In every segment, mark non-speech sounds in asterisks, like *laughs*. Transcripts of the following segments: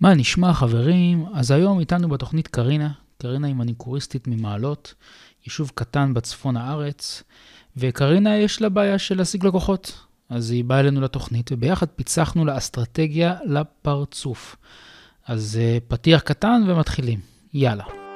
מה נשמע חברים? אז היום איתנו בתוכנית קרינה, קרינה היא מניקוריסטית ממעלות, יישוב קטן בצפון הארץ, וקרינה יש לה בעיה של להשיג לקוחות. אז היא באה אלינו לתוכנית, וביחד פיצחנו לה אסטרטגיה לפרצוף. אז אה, פתיח קטן ומתחילים. יאללה.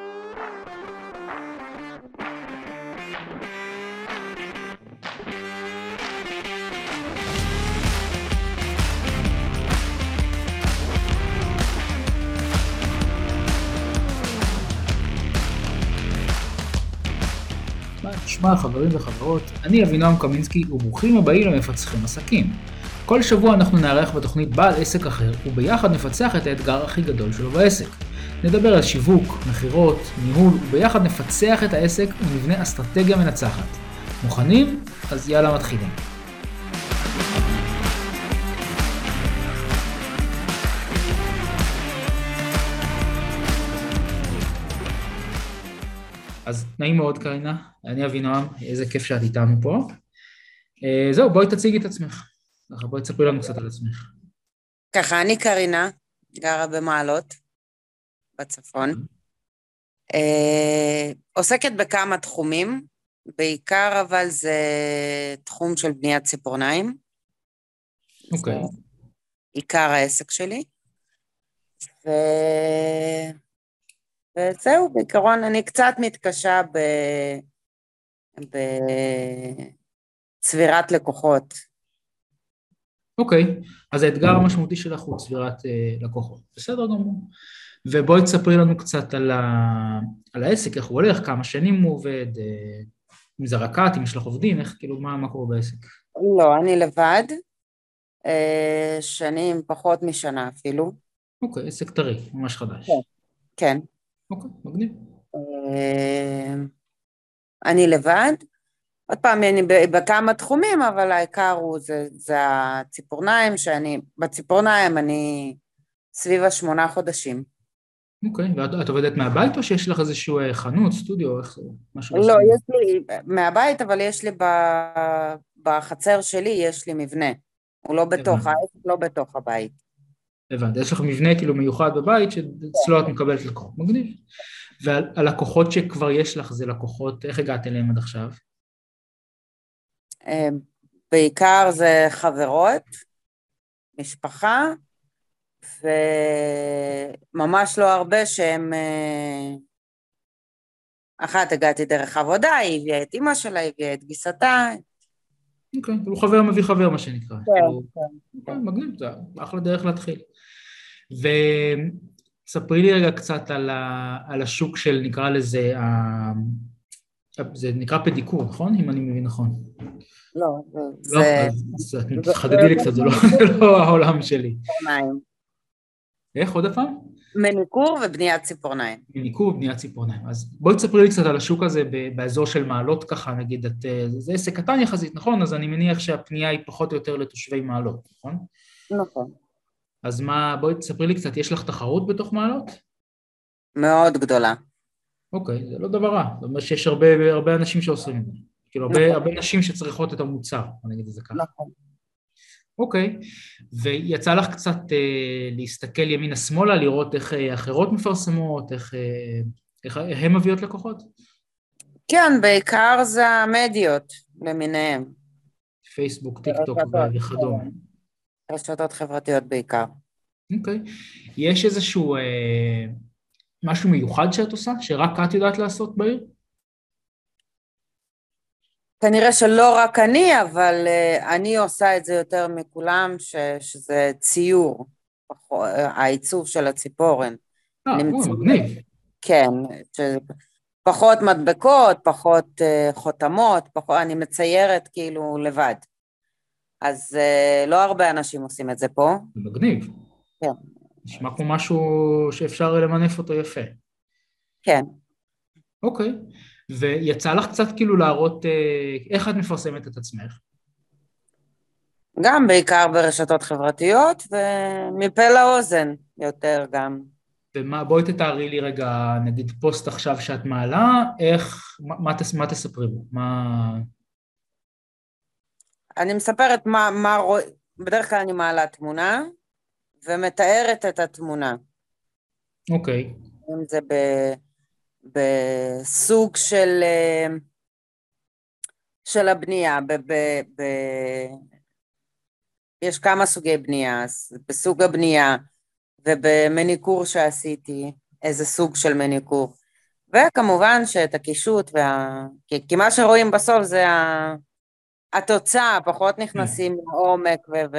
נשמע חברים וחברות, אני אבינועם קמינסקי וברוכים הבאים למפצחים עסקים. כל שבוע אנחנו נארח בתוכנית בעל עסק אחר וביחד נפצח את האתגר הכי גדול שלו בעסק. נדבר על שיווק, מכירות, ניהול וביחד נפצח את העסק ונבנה אסטרטגיה מנצחת. מוכנים? אז יאללה מתחילים. אז נעים מאוד קרינה, אני אבינועם, איזה כיף שאת איתנו פה. Uh, זהו, בואי תציגי את עצמך. ככה, בואי תספרי לנו קצת על עצמך. ככה, אני קרינה, גרה במעלות, בצפון. Uh, עוסקת בכמה תחומים, בעיקר אבל זה תחום של בניית ציפורניים. אוקיי. עיקר העסק שלי. ו... וזהו, בעיקרון אני קצת מתקשה ב... בצבירת לקוחות. אוקיי, okay. אז האתגר המשמעותי שלך הוא צבירת uh, לקוחות. בסדר גמור. ובואי תספרי לנו קצת על, ה... על העסק, איך הוא הולך, כמה שנים הוא עובד, uh, אם זה רק"ט, אם יש לך עובדים, איך, כאילו, מה, מה קורה בעסק? לא, אני לבד, uh, שנים, פחות משנה אפילו. אוקיי, okay, עסק טרי, ממש חדש. כן. כן. אוקיי, מגניב. אני לבד. עוד פעם, אני בכמה תחומים, אבל העיקר הוא, זה, זה הציפורניים, שאני, בציפורניים אני סביב השמונה חודשים. אוקיי, okay, ואת עובדת מהבית או שיש לך איזשהו אה, חנות, סטודיו, איך זה? משהו לא, יש לי, מהבית, אבל יש לי ב, בחצר שלי, יש לי מבנה. הוא לא בתוך, העסק לא בתוך הבית. הבנתי, יש לך מבנה כאילו מיוחד בבית שאצלו את מקבלת לקוחות, מגניב. והלקוחות שכבר יש לך זה לקוחות, איך הגעת אליהם עד עכשיו? אה, בעיקר זה חברות, משפחה, וממש לא הרבה שהם... אה, אחת הגעתי דרך עבודה, היא הביאה את אימא שלה, היא הביאה את גיסתה. אוקיי, כאילו חבר מביא חבר מה שנקרא. כן, כאילו, כן. אוקיי, מגניב, זה אחלה דרך להתחיל. וספרי לי רגע קצת על, ה, על השוק של נקרא לזה, ה, זה נקרא פדיקור, נכון? אם אני מבין נכון. לא, זה... לא, אז תחדדי לי קצת, זה לא, לא העולם שלי. ציפורניים. איך עוד פעם? מניקור ובניית ציפורניים. מניקור ובניית ציפורניים. אז בואי תספרי לי קצת על השוק הזה באזור של מעלות ככה, נגיד, את, זה עסק קטן יחסית, נכון? אז אני מניח שהפנייה היא פחות או יותר לתושבי מעלות, נכון? נכון. אז מה, בואי תספרי לי קצת, יש לך תחרות בתוך מעלות? מאוד גדולה. אוקיי, זה לא דבר רע, זאת אומרת שיש הרבה, הרבה אנשים שעושים את זה. כאילו, הרבה, נכון. הרבה נשים שצריכות את המוצר, אני אגיד את זה ככה. נכון. אוקיי, ויצא לך קצת אה, להסתכל ימינה-שמאלה, לראות איך אה, אחרות מפרסמות, איך, אה, איך הן מביאות לקוחות? כן, בעיקר זה המדיות למיניהם. פייסבוק, טיק טוק וכדומה. רשתות חברתיות בעיקר. אוקיי. Okay. יש איזשהו אה, משהו מיוחד שאת עושה, שרק את יודעת לעשות בעיר? כנראה שלא רק אני, אבל uh, אני עושה את זה יותר מכולם, ש, שזה ציור, העיצוב של הציפורן. אה, מגניב. כן, ש... פחות מדבקות, פחות uh, חותמות, פחות, אני מציירת כאילו לבד. אז uh, לא הרבה אנשים עושים את זה פה. מגניב. כן. נשמע כמו משהו שאפשר למנף אותו יפה. כן. אוקיי. ויצא לך קצת כאילו להראות אה, איך את מפרסמת את עצמך? גם, בעיקר ברשתות חברתיות, ומפה לאוזן יותר גם. ומה, בואי תתארי לי רגע, נגיד פוסט עכשיו שאת מעלה, איך, מה, מה, מה תספרי בו? מה... אני מספרת מה, מה רואה, בדרך כלל אני מעלה תמונה ומתארת את התמונה. אוקיי. אם זה ב, בסוג של, אה, של הבנייה, ב, ב, ב, יש כמה סוגי בנייה, אז בסוג הבנייה ובמניקור שעשיתי, איזה סוג של מניקור. וכמובן שאת הקישוט, וה... כי, כי מה שרואים בסוף זה ה... התוצאה, פחות נכנסים כן. לעומק ו...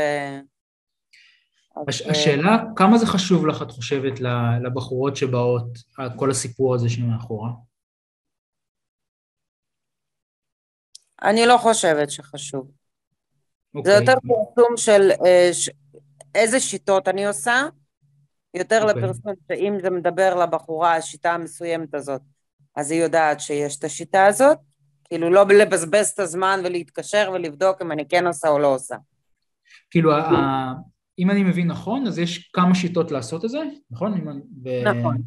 הש... השאלה, כמה זה חשוב לך, את חושבת, לבחורות שבאות, כל הסיפור הזה שמאחורה? אני לא חושבת שחשוב. Okay. זה אוקיי. יותר פרסום של אה, ש... איזה שיטות אני עושה, יותר okay. אוקיי. לפרסום שאם זה מדבר לבחורה, השיטה המסוימת הזאת, אז היא יודעת שיש את השיטה הזאת, כאילו לא לבזבז את הזמן ולהתקשר ולבדוק אם אני כן עושה או לא עושה. כאילו, אם אני מבין נכון, אז יש כמה שיטות לעשות את זה, נכון? ו... נכון.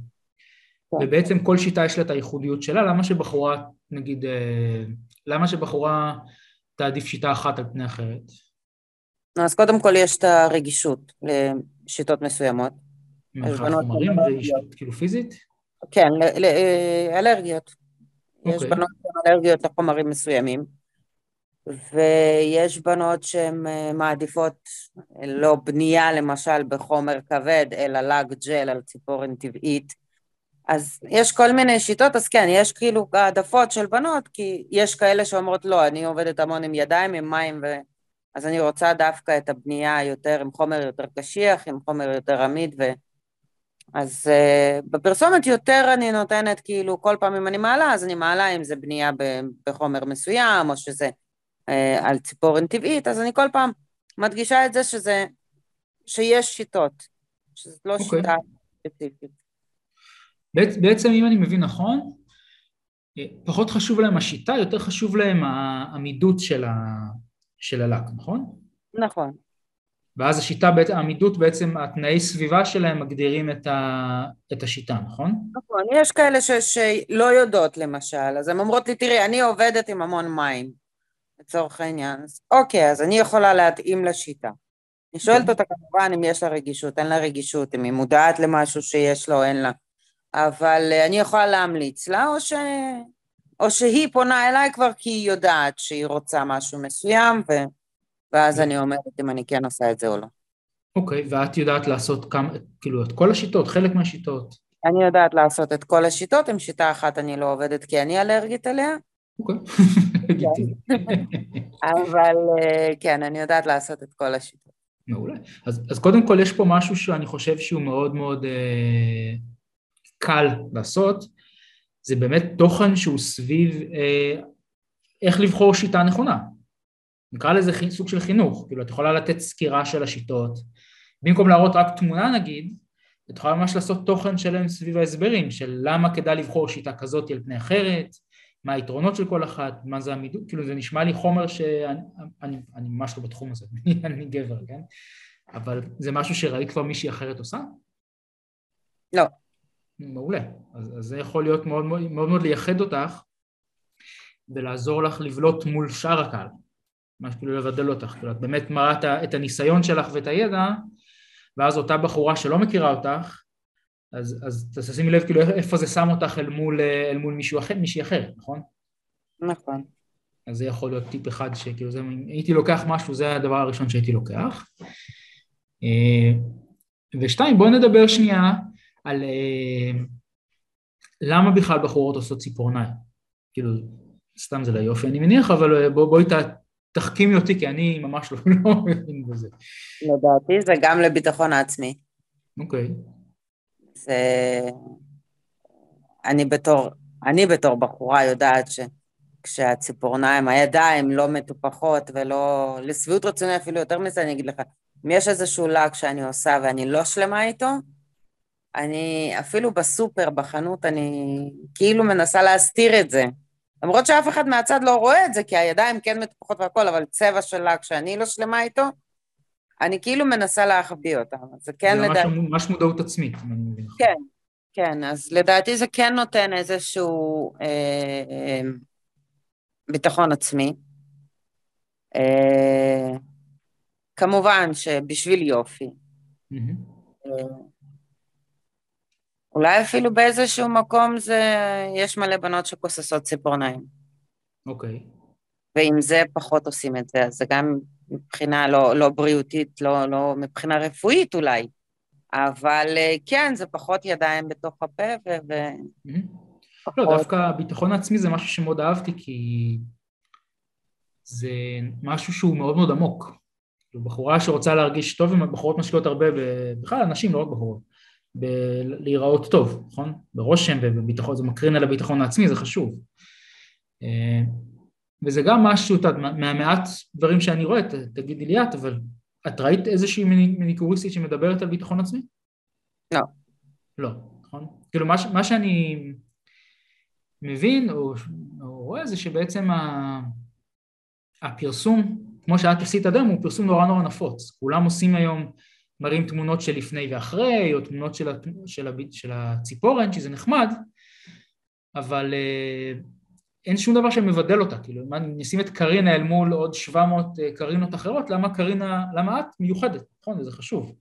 ובעצם כל שיטה יש לה את הייחודיות שלה, למה שבחורה, נגיד, אה, למה שבחורה תעדיף שיטה אחת על פני אחרת? אז קודם כל יש את הרגישות לשיטות מסוימות. חומרים, רגישות כאילו פיזית? כן, אלרגיות. יש אוקיי. בנות שהן אלרגיות לחומרים מסוימים, ויש בנות שהן אה, מעדיפות לא בנייה למשל בחומר כבד, אלא לג ג'ל על ציפורן טבעית. אז יש כל מיני שיטות, אז כן, יש כאילו העדפות של בנות, כי יש כאלה שאומרות לא, אני עובדת המון עם ידיים, עם מים, ו... אז אני רוצה דווקא את הבנייה יותר, עם חומר יותר קשיח, עם חומר יותר עמיד, ו... אז uh, בפרסומת יותר אני נותנת, כאילו, כל פעם אם אני מעלה, אז אני מעלה אם זה בנייה בחומר מסוים, או שזה uh, על ציפורן טבעית, אז אני כל פעם מדגישה את זה שזה, שיש שיטות, שזאת לא okay. אוקיי. שיטה ספציפית. בעצם, אם אני מבין נכון, אה, פחות חשוב להם השיטה, יותר חשוב להם העמידות של, ה... של הלק, נכון? נכון. ואז השיטה, העמידות בעצם, התנאי סביבה שלהם מגדירים את, ה, את השיטה, נכון? נכון, יש כאלה ש, שלא יודעות למשל, אז הן אומרות לי, תראי, אני עובדת עם המון מים, לצורך העניין, אז אוקיי, אז אני יכולה להתאים לשיטה. אני שואלת. אותה כמובן אם יש לה רגישות, אין לה רגישות, אם היא מודעת למשהו שיש לה או אין לה, אבל אה, אני יכולה להמליץ לה, או, ש... או שהיא פונה אליי כבר כי היא יודעת שהיא רוצה משהו מסוים, ו... ואז אני אומרת אם אני כן עושה את זה או לא. אוקיי, okay, ואת יודעת לעשות כמה, כאילו, את כל השיטות, חלק מהשיטות. אני יודעת לעשות את כל השיטות, עם שיטה אחת אני לא עובדת כי אני אלרגית אליה. אוקיי, *laughs* *laughs* אבל אה, כן, אני יודעת לעשות את כל השיטות. מעולה. אז, אז קודם כל יש פה משהו שאני חושב שהוא מאוד מאוד אה, קל לעשות, זה באמת תוכן שהוא סביב אה, איך לבחור שיטה נכונה. נקרא לזה סוג של חינוך, כאילו את יכולה לתת סקירה של השיטות, במקום להראות רק תמונה נגיד, את יכולה ממש לעשות תוכן שלם סביב ההסברים של למה כדאי לבחור שיטה כזאת על פני אחרת, מה היתרונות של כל אחת, מה זה עמידות, כאילו זה נשמע לי חומר שאני אני, אני ממש לא בתחום הזה, *laughs* אני גבר, כן? אבל זה משהו שראית כבר מישהי אחרת עושה? לא. מעולה. אז, אז זה יכול להיות מאוד מאוד, מאוד מאוד לייחד אותך ולעזור לך לבלוט מול שאר הקהל. ממש כאילו לבדל אותך, כאילו את באמת מראה את הניסיון שלך ואת הידע, ואז אותה בחורה שלא מכירה אותך, אז, אז תשימי לב כאילו איפה זה שם אותך אל מול, אל מול מישהו אחר, מישהי אחרת, נכון? נכון. אז זה יכול להיות טיפ אחד שכאילו זה, הייתי לוקח משהו, זה הדבר הראשון שהייתי לוקח. אה, ושתיים, בואו נדבר שנייה על אה, למה בכלל בחורות עושות ציפורניים. כאילו, סתם זה ליופי אני מניח, אבל בואי בוא, בוא תחכימי אותי, כי אני ממש לא, *laughs* לא מבין בזה. לדעתי זה גם לביטחון העצמי. אוקיי. זה... אני בתור, אני בתור בחורה יודעת שכשהציפורניים, הידיים לא מטופחות ולא... לשביעות רצוני אפילו יותר מזה, אני אגיד לך, אם יש איזשהו לק שאני עושה ואני לא שלמה איתו, אני אפילו בסופר, בחנות, אני כאילו מנסה להסתיר את זה. למרות שאף אחד מהצד לא רואה את זה, כי הידיים כן מטפחות והכל, אבל צבע שלה, כשאני לא שלמה איתו, אני כאילו מנסה להחביא אותם. אז זה כן לדעתי... זה ממש מודעות עצמית, אם אני מבין. כן, כן, אז לדעתי זה כן נותן איזשהו אה, אה, ביטחון עצמי. אה, כמובן שבשביל יופי. Mm-hmm. אולי אפילו באיזשהו מקום זה, יש מלא בנות שכוססות ציפורניים. אוקיי. ועם זה פחות עושים את זה, אז זה גם מבחינה לא, לא בריאותית, לא, לא מבחינה רפואית אולי, אבל אה, כן, זה פחות ידיים בתוך הפה ו... ו... לא, דווקא ביטחון עצמי זה משהו שמאוד אהבתי, כי זה משהו שהוא מאוד מאוד עמוק. בחורה שרוצה להרגיש טוב, בחורות משקיעות הרבה, בכלל אנשים, לא רק בחורות, בלהיראות טוב, נכון? ברושם ובביטחון, זה מקרין על הביטחון העצמי, זה חשוב. אה, וזה גם משהו, מהמעט דברים שאני רואה, תגידי לי את, אבל את ראית איזושהי מניקוריסטית שמדברת על ביטחון עצמי? לא. לא, נכון? כאילו מה, מה שאני מבין או, או רואה זה שבעצם ה, הפרסום, כמו שאת עשית עד היום, הוא פרסום נורא נורא נפוץ. כולם עושים היום, מראים תמונות של לפני ואחרי, או תמונות של, של, של הציפורן, שזה נחמד, אבל uh, אין שום דבר שמבדל אותה, כאילו, אם אני אשים את קרינה אל מול עוד 700 uh, קרינות אחרות, למה קרינה, למה את מיוחדת, נכון? וזה חשוב.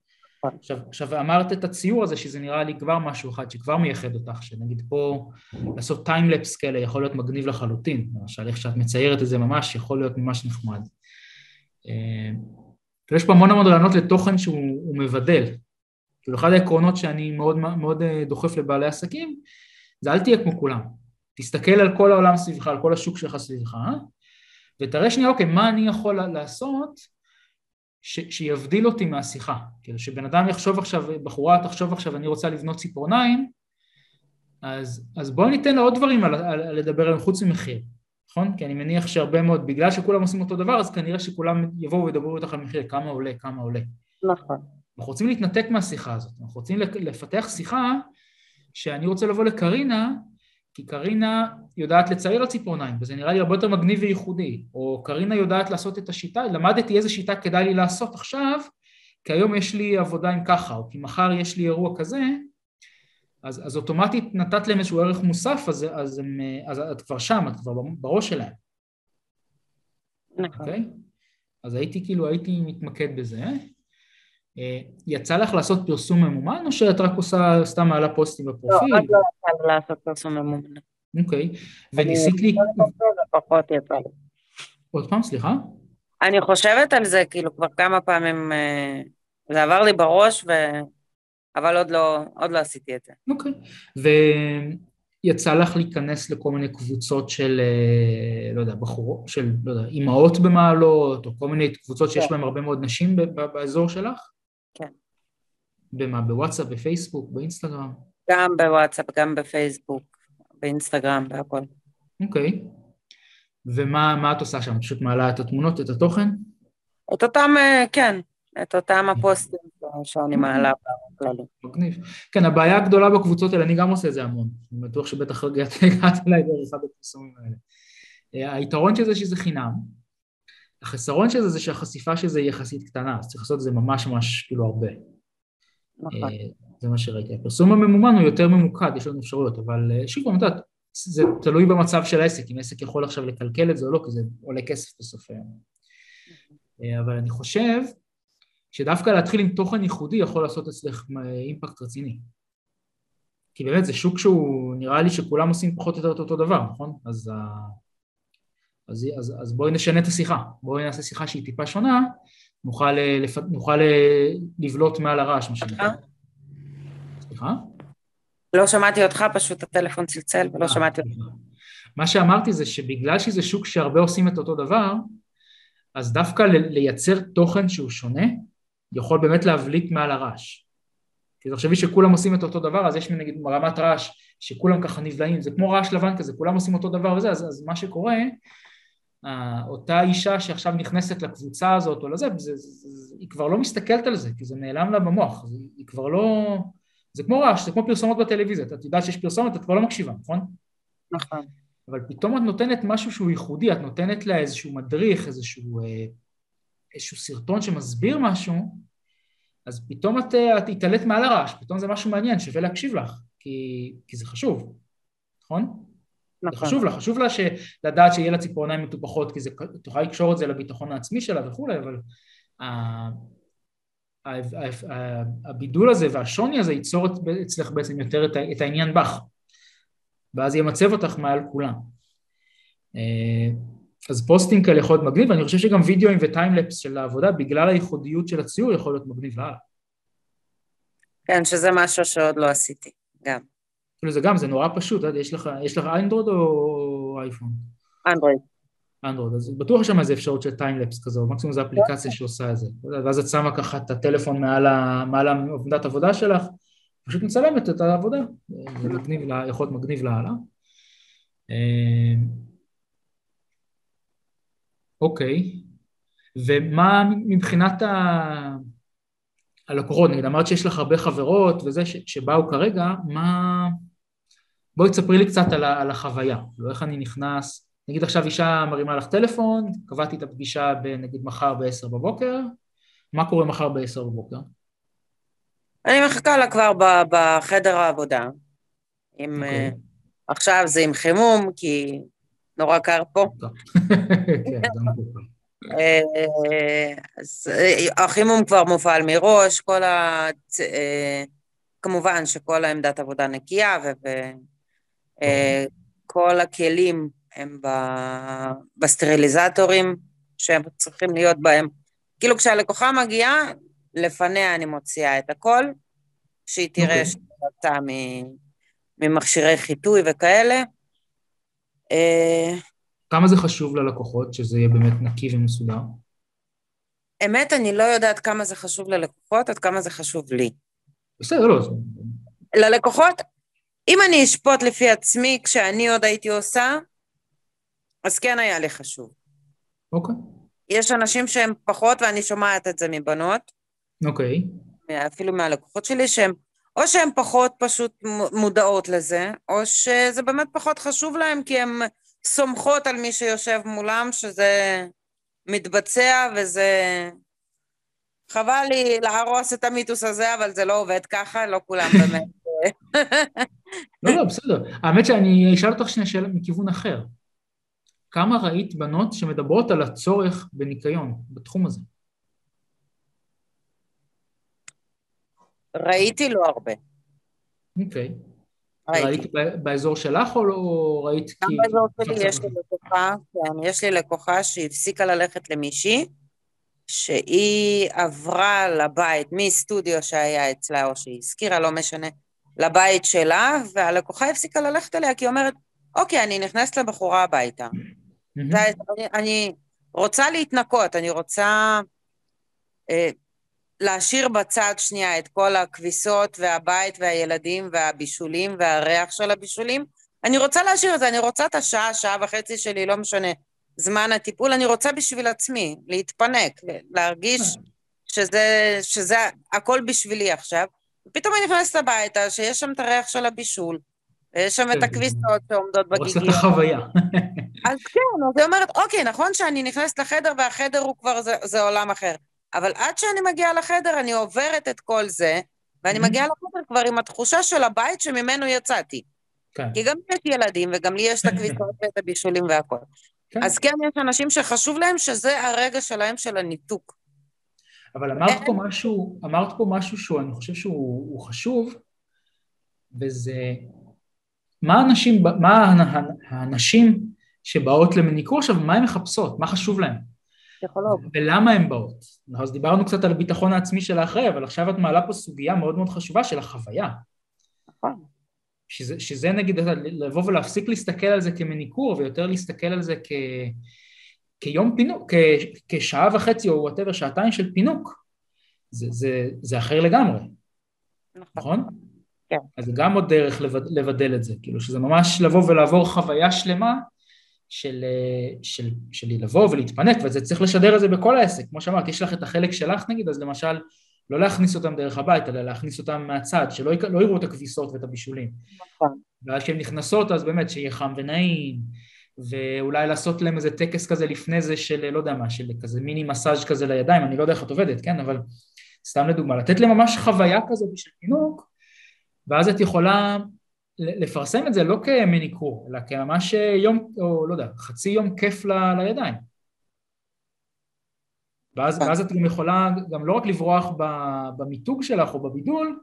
עכשיו, עכשיו אמרת את הציור הזה שזה נראה לי כבר משהו אחד שכבר מייחד אותך, שנגיד פה לעשות טיימלפס כאלה יכול להיות מגניב לחלוטין, למשל איך שאת מציירת את זה ממש יכול להיות ממש נחמד. אה, יש פה המון המון רעיונות לתוכן שהוא מבדל. כאילו אחד העקרונות שאני מאוד, מאוד אה, דוחף לבעלי עסקים זה אל תהיה כמו כולם. תסתכל על כל העולם סביבך, על כל השוק שלך סביבך, ותראה שנייה, אוקיי, מה אני יכול לעשות ש, שיבדיל אותי מהשיחה. כאילו שבן אדם יחשוב עכשיו, בחורה תחשוב עכשיו אני רוצה לבנות ציפורניים, אז, אז בואו ניתן לה עוד דברים על, על, על לדבר עליהם חוץ ממחיר, נכון? כי אני מניח שהרבה מאוד, בגלל שכולם עושים אותו דבר, אז כנראה שכולם יבואו וידברו איתך על מחיר, כמה עולה, כמה עולה. נכון. אנחנו רוצים להתנתק מהשיחה הזאת, אנחנו רוצים לפתח שיחה שאני רוצה לבוא לקרינה כי קרינה יודעת לצייר על ציפורניים, וזה נראה לי הרבה יותר מגניב וייחודי, או קרינה יודעת לעשות את השיטה, למדתי איזה שיטה כדאי לי לעשות עכשיו, כי היום יש לי עבודה עם ככה, או כי מחר יש לי אירוע כזה, אז, אז אוטומטית נתת להם איזשהו ערך מוסף, אז, אז, הם, אז את כבר שם, את כבר בראש שלהם. נכון. Okay? אוקיי? אז הייתי כאילו, הייתי מתמקד בזה. אה, יצא לך לעשות פרסום ממומן, או שאת רק עושה, סתם מעלה פוסטים בפרופיל? לא, רק לא יצא לי לעשות פרסום ממומן. אוקיי, וניסית לי... פחות יצא לי. עוד פעם, סליחה? אני חושבת על זה, כאילו, כבר כמה פעמים, אה, זה עבר לי בראש, ו... אבל עוד לא, עוד לא עשיתי את זה. אוקיי, ויצא לך להיכנס לכל מיני קבוצות של, אה, לא יודע, בחורות, של, לא יודע, אימהות במעלות, או כל מיני קבוצות שיש כן. בהן הרבה מאוד נשים באזור שלך? כן. במה? בוואטסאפ, בפייסבוק, באינסטגרם? גם בוואטסאפ, גם בפייסבוק, באינסטגרם, בהכל. אוקיי. ומה את עושה שם? פשוט מעלה את התמונות, את התוכן? את אותם, אה, כן, את אותם הפוסטים שאני מעלה *laughs* בכללי. מגניב. כן, הבעיה הגדולה בקבוצות האלה, אני גם עושה את זה המון. אני בטוח שבטח הגעת אליי דרך אחד הפרסומים האלה. אה, היתרון של זה שזה חינם, החסרון של זה זה שהחשיפה של זה היא יחסית קטנה, אז צריך לעשות את זה ממש ממש כאילו הרבה. נכון. אה, זה מה שראיתי. הפרסום הממומן הוא יותר ממוקד, יש לנו אפשרויות, אבל אה, שוב את יודעת, זה תלוי במצב של העסק, אם עסק יכול עכשיו לקלקל את זה או לא, כי זה עולה כסף בסוף היום. אה, אבל אני חושב שדווקא להתחיל עם תוכן ייחודי יכול לעשות אצלך אימפקט רציני. כי באמת זה שוק שהוא, נראה לי שכולם עושים פחות או יותר אותו דבר, נכון? אז אז, אז, אז בואי נשנה את השיחה, בואי נעשה שיחה שהיא טיפה שונה, נוכל, לפ... נוכל לבלוט מעל הרעש, מה שנקרא. סליחה? לא שמעתי אותך, פשוט הטלפון צלצל ולא שמעתי אותך. מה שאמרתי זה שבגלל שזה שוק שהרבה עושים את אותו דבר, אז דווקא לייצר תוכן שהוא שונה, יכול באמת להבליט מעל הרעש. כי תחשבי שכולם עושים את אותו דבר, אז יש נגיד רמת רעש שכולם ככה נבלעים, זה כמו רעש לבן כזה, כולם עושים אותו דבר וזה, אז, אז מה שקורה אותה אישה שעכשיו נכנסת לקבוצה הזאת או לזה, זה, זה, זה, היא כבר לא מסתכלת על זה, כי זה נעלם לה במוח, זה, היא כבר לא... זה כמו רעש, זה כמו פרסומות בטלוויזיה, את יודעת שיש פרסומת, את כבר לא מקשיבה, נכון? נכון. אבל פתאום את נותנת משהו שהוא ייחודי, את נותנת לה איזשהו מדריך, איזשהו, אה, איזשהו סרטון שמסביר משהו, אז פתאום את, אה, את התעלית מעל הרעש, פתאום זה משהו מעניין, שווה להקשיב לך, כי, כי זה חשוב, נכון? נכון. זה חשוב לה, חשוב לה לדעת שיהיה לה ציפורניים מטופחות, כי זה, תוכל לקשור את זה לביטחון העצמי שלה וכולי, אבל אה, הבידול הזה והשוני הזה ייצור אצלך בעצם יותר את העניין בך, ואז ימצב אותך מעל כולם. אה, אז posting כאלה יכול להיות מגניב, ואני חושב שגם וידאוים ו time-lapse של העבודה, בגלל הייחודיות של הציור, יכול להיות מגניב לאללה. כן, שזה משהו שעוד לא עשיתי, גם. כאילו זה גם, זה נורא פשוט, יש לך, יש לך אנדרואיד או אייפון? אנדרואיד. אנדרואיד, אז בטוח שם איזה אפשרות של טיימלפס כזו, מקסימום זו אפליקציה שעושה את זה, ואז את שמה ככה את הטלפון מעל עבודת עבודה שלך, פשוט מצלמת את העבודה, זה מגניב, יכול להיות מגניב לאללה. אה, אוקיי, ומה מבחינת ה... הלקוחות, נגיד אמרת שיש לך הרבה חברות וזה ש, שבאו כרגע, מה... בואי תספרי לי קצת על, ה, על החוויה, לא איך אני נכנס, נגיד עכשיו אישה מרימה לך טלפון, קבעתי את הפגישה נגיד מחר ב-10 בבוקר, מה קורה מחר ב-10 בבוקר? אני מחכה לה כבר בחדר העבודה. עם, okay. אוקיי. uh, עכשיו זה עם חימום, כי נורא קר פה. *laughs* כן, אה, אז אה, החימום כבר מופעל מראש, כל ה... כמובן שכל העמדת עבודה נקייה, וכל הכלים הם בסטריליזטורים שהם צריכים להיות בהם. כאילו כשהלקוחה מגיעה, לפניה אני מוציאה את הכל, שהיא תראה okay. אוקיי. שיצא ממכשירי חיטוי וכאלה. אה, כמה זה חשוב ללקוחות, שזה יהיה באמת נקי ומסודר? אמת, אני לא יודעת כמה זה חשוב ללקוחות, עד כמה זה חשוב לי. בסדר, לא. ללקוחות, אם אני אשפוט לפי עצמי, כשאני עוד הייתי עושה, אז כן היה לי חשוב. אוקיי. יש אנשים שהם פחות, ואני שומעת את זה מבנות. אוקיי. אפילו מהלקוחות שלי, שהם, או שהן פחות פשוט מודעות לזה, או שזה באמת פחות חשוב להם, כי הן סומכות על מי שיושב מולם, שזה מתבצע וזה... חבל לי להרוס את המיתוס הזה, אבל זה לא עובד ככה, לא כולם *laughs* באמת... לא, לא, בסדר. האמת שאני אשאל אותך שנייה שאלה מכיוון אחר. כמה ראית בנות שמדברות על הצורך בניקיון בתחום הזה? ראיתי לא הרבה. אוקיי. ראית באזור שלך או לא ראית כי... גם באזור שלי יש לי לקוחה, כן, יש לי לקוחה שהפסיקה ללכת למישהי, שהיא עברה לבית מסטודיו שהיה אצלה, או שהיא הזכירה, לא משנה, לבית שלה, והלקוחה הפסיקה ללכת אליה, כי היא אומרת, אוקיי, אני נכנסת לבחורה הביתה. אני, אני רוצה להתנקות, אני רוצה אה, להשאיר בצד שנייה את כל הכביסות והבית והילדים והבישולים והריח של הבישולים. אני רוצה להשאיר את זה, אני רוצה את השעה, שעה וחצי שלי, לא משנה, זמן הטיפול, אני רוצה בשביל עצמי, להתפנק, להרגיש שזה, שזה הכל בשבילי עכשיו. ופתאום אני נכנסת הביתה, שיש שם את הריח של הבישול, ויש שם את כן. הכביסות שעומדות בגיגיות. רוצה את החוויה. אז כן, אז היא אומרת, אוקיי, נכון שאני נכנסת לחדר והחדר הוא כבר, זה, זה עולם אחר. אבל עד שאני מגיעה לחדר, אני עוברת את כל זה, ואני mm-hmm. מגיעה לחדר כבר עם התחושה של הבית שממנו יצאתי. כן. כי גם לי יש ילדים, וגם לי יש את הכביסות ואת הבישולים והכל. כן. אז כן, יש אנשים שחשוב להם שזה הרגע שלהם של הניתוק. אבל אמרת פה משהו, אמרת פה משהו שאני חושב שהוא חשוב, וזה מה הנשים, מה הנשים שבאות למניקור עכשיו, מה הן מחפשות, מה חשוב להן? פסיכולוג. ולמה הן באות? אז דיברנו קצת על הביטחון העצמי של האחראי, אבל עכשיו את מעלה פה סוגיה מאוד מאוד חשובה של החוויה. נכון. שזה, שזה נגיד לבוא ולהפסיק להסתכל על זה כמניקור ויותר להסתכל על זה כ, כיום פינוק, כ, כשעה וחצי או whatever, שעתיים של פינוק. זה, זה, זה אחר לגמרי, נכון? נכון? כן. אז זה גם עוד דרך לבדל את זה, כאילו שזה ממש לבוא ולעבור חוויה שלמה של, אה, של, של לבוא ולהתפנק, וזה צריך לשדר את זה בכל העסק, כמו שאמרת, יש לך את החלק שלך נגיד, אז למשל לא להכניס אותם דרך הבית, אלא להכניס אותם מהצד, שלא לא יראו את הכביסות ואת הבישולים. נכון. ואז כשהן נכנסות, אז באמת שיהיה חם ונעים, ואולי לעשות להם איזה טקס כזה לפני זה של, לא יודע מה, של כזה מיני מסאז' כזה לידיים, אני לא יודע איך את עובדת, כן, אבל סתם לדוגמה, לתת להם ממש חוויה כזאת של פינוק, ואז את יכולה לפרסם את זה לא כמניקור, אלא כממש יום, או לא יודע, חצי יום כיף ל, לידיים. ואז, ואז את גם יכולה גם לא רק לברוח במיתוג שלך או בבידול,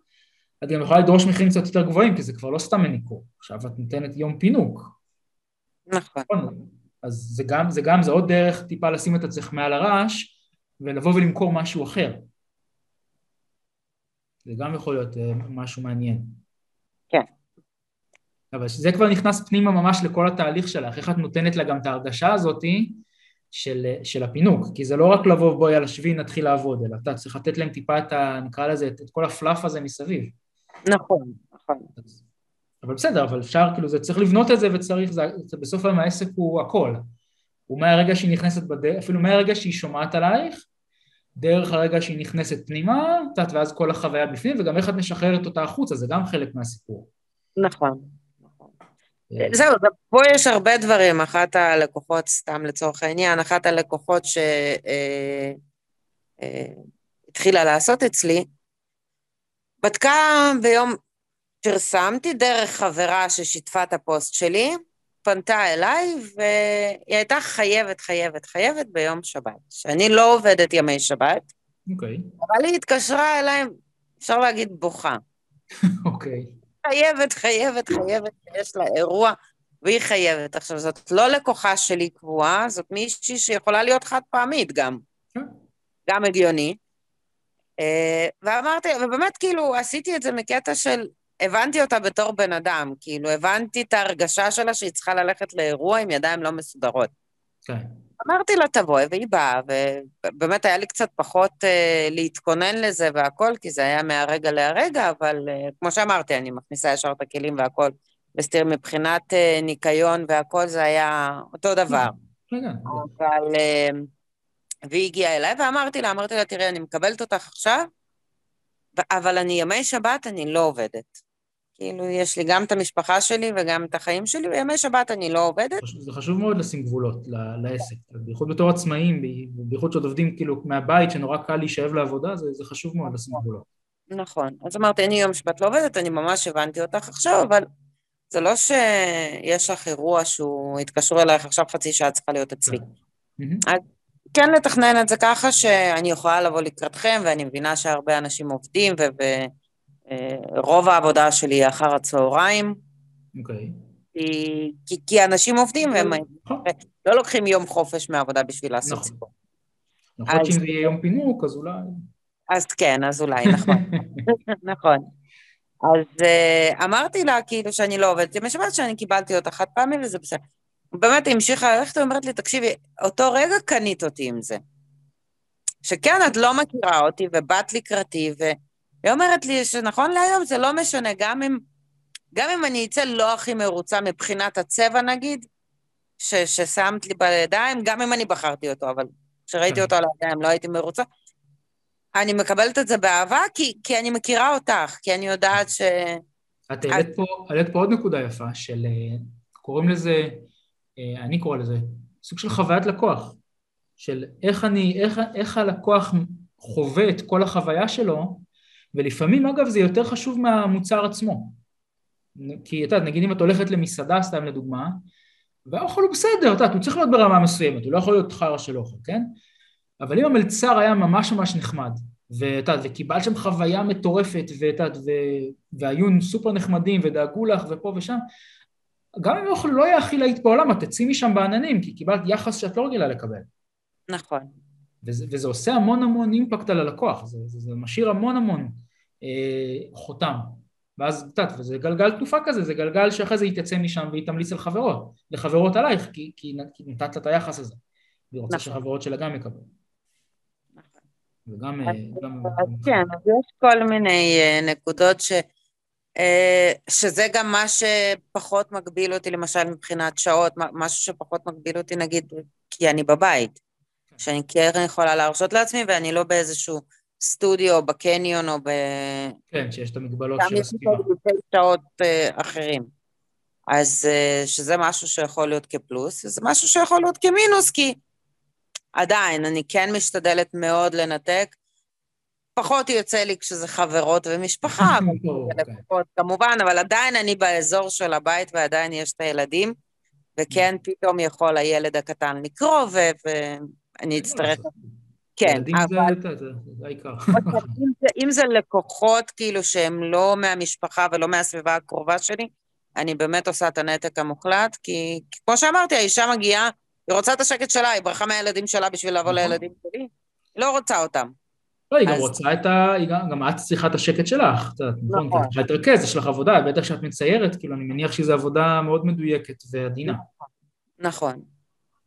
את גם יכולה לדרוש מחירים קצת יותר גבוהים, כי זה כבר לא סתם מניקור, עכשיו את נותנת יום פינוק. נכון. נכון. אז זה גם, זה גם, זה עוד דרך טיפה לשים את עצמך מעל הרעש, ולבוא ולמכור משהו אחר. זה גם יכול להיות אה, משהו מעניין. אבל זה כבר נכנס פנימה ממש לכל התהליך שלך, איך את נותנת לה גם את ההרגשה הזאתי של, של הפינוק, כי זה לא רק לבוא בואי על השבי נתחיל לעבוד, אלא אתה צריך לתת להם טיפה את ה... נקרא לזה, את, את כל הפלאף הזה מסביב. נכון, נכון. אבל בסדר, אבל אפשר, כאילו, זה צריך לבנות את זה וצריך, זה, זה בסוף היום העסק הוא הכל. הוא מהרגע שהיא נכנסת בדרך, אפילו מהרגע שהיא שומעת עלייך, דרך הרגע שהיא נכנסת פנימה, ואז כל החוויה בפנים, וגם איך את משחררת אותה החוצה, זה גם חלק מהסיפור. נכון. אה. זהו, פה יש הרבה דברים. אחת הלקוחות, סתם לצורך העניין, אחת הלקוחות שהתחילה אה, אה, לעשות אצלי, בדקה ביום, פרסמתי דרך חברה ששיתפה את הפוסט שלי, פנתה אליי, והיא הייתה חייבת, חייבת, חייבת ביום שבת, שאני לא עובדת ימי שבת. אוקיי. Okay. אבל היא התקשרה אליי, אפשר להגיד בוכה. *laughs* אוקיי. Okay. חייבת, חייבת, חייבת, יש לה אירוע, והיא חייבת. עכשיו, זאת לא לקוחה שלי קבועה, זאת מישהי שיכולה להיות חד פעמית גם. כן. גם הגיוני. אה, ואמרתי, ובאמת, כאילו, עשיתי את זה מקטע של הבנתי אותה בתור בן אדם, כאילו, הבנתי את ההרגשה שלה שהיא צריכה ללכת לאירוע עם ידיים לא מסודרות. כן. אמרתי לה, תבואי, והיא באה, ובאמת היה לי קצת פחות uh, להתכונן לזה והכל, כי זה היה מהרגע להרגע, אבל uh, כמו שאמרתי, אני מכניסה ישר את הכלים והכל. וסתיר, מבחינת uh, ניקיון והכל זה היה אותו דבר. כן, כן. אבל... Uh, והיא הגיעה אליי, ואמרתי לה, אמרתי לה, תראי, אני מקבלת אותך עכשיו, אבל אני ימי שבת, אני לא עובדת. כאילו, יש לי גם את המשפחה שלי וגם את החיים שלי, וימי שבת אני לא עובדת. זה חשוב מאוד לשים גבולות לעסק, בייחוד בתור עצמאים, בייחוד שעוד עובדים כאילו מהבית, שנורא קל להישאב לעבודה, זה, זה חשוב מאוד לשים גבולות. נכון. אז אמרתי, אני יום שבת לא עובדת, אני ממש הבנתי אותך עכשיו, אבל זה לא שיש לך אירוע שהוא התקשרו אלייך עכשיו חצי שעה צריכה להיות אצלי. כן. אז כן לתכנן את זה ככה שאני יכולה לבוא לקראתכם, ואני מבינה שהרבה אנשים עובדים, ו... רוב העבודה שלי היא אחר הצהריים. אוקיי. כי, כי, כי אנשים עובדים והם נכון. לא לוקחים יום חופש מהעבודה בשביל לעשות נכון. סיפור. נכון שאם זה יהיה יום פינוק, אז אולי... אז כן, אז אולי, נכון. *laughs* נכון. אז uh, אמרתי לה כאילו שאני לא עובדת עם השבת, שאני קיבלתי אותה חד פעמי וזה בסדר. באמת היא המשיכה ללכת ואומרת לי, תקשיבי, אותו רגע קנית אותי עם זה. שכן, את לא מכירה אותי ובאת לקראתי, ו... היא אומרת לי שנכון להיום זה לא משנה, גם אם, גם אם אני אצא לא הכי מרוצה מבחינת הצבע נגיד, ש, ששמת לי בידיים, גם אם אני בחרתי אותו, אבל כשראיתי כן. אותו על הידיים לא הייתי מרוצה, אני מקבלת את זה באהבה, כי, כי אני מכירה אותך, כי אני יודעת ש... את העלית פה, פה עוד נקודה יפה, של אה, קוראים לזה, אה, אני קורא לזה, סוג של חוויית לקוח, של איך אני, איך, איך הלקוח חווה את כל החוויה שלו, ולפעמים אגב זה יותר חשוב מהמוצר עצמו. כי אתה יודע, נגיד אם את הולכת למסעדה, סתם לדוגמה, והאוכל הוא בסדר, אתה יודע, הוא צריך להיות ברמה מסוימת, הוא לא יכול להיות חרא של אוכל, כן? אבל אם המלצר היה ממש ממש נחמד, ואתה יודע, וקיבלת שם חוויה מטורפת, ואתה יודע, והיו סופר נחמדים, ודאגו לך, ופה ושם, גם אם האוכל לא יהיה הכי להיט בעולם, את תצאי משם בעננים, כי קיבלת יחס שאת לא רגילה לקבל. נכון. וזה, וזה עושה המון המון אימפקט על הלקוח, זה, זה, זה משאיר המון המון אה, חותם. ואז, את יודעת, וזה גלגל תנופה כזה, זה גלגל שאחרי זה היא תצא משם והיא תמליץ על חברות, לחברות עלייך, כי, כי, כי נתת לה את היחס הזה. והיא רוצה נכון. שחברות שלה גם יקבלו. נכון. וגם... אה, גם, כן, אז יש כל מיני אה, נקודות ש... אה, שזה גם מה שפחות מגביל אותי, למשל מבחינת שעות, משהו שפחות מגביל אותי, נגיד, כי אני בבית. שאני כן יכולה להרשות לעצמי, ואני לא באיזשהו סטודיו, בקניון, או ב... כן, שיש את המגבלות של הסביבה. גם יש שעות uh, אחרים. אז uh, שזה משהו שיכול להיות כפלוס, וזה משהו שיכול להיות כמינוס, כי עדיין, אני כן משתדלת מאוד לנתק. פחות יוצא לי כשזה חברות ומשפחה, *laughs* אוקיי. לפחות, כמובן, אבל עדיין אני באזור של הבית ועדיין יש את הילדים, וכן, פתאום יכול הילד הקטן לקרוא, ו... אני אצטרך... כן, אבל... זה, העיקר. אם זה, לקוחות כאילו שהם לא מהמשפחה ולא מהסביבה הקרובה שלי, אני באמת עושה את הנתק המוחלט, כי כמו שאמרתי, האישה מגיעה, היא רוצה את השקט שלה, היא ברחה מהילדים שלה בשביל לבוא נכון. לילדים שלי, היא לא רוצה אותם. לא, היא גם רוצה את ה... גם, את צריכה את השקט שלך, נכון? נכון. את צריכה להתרכז, יש לך עבודה, בטח כשאת מציירת, כאילו, אני מניח שזו עבודה מאוד מדויקת ועדינה. נכון.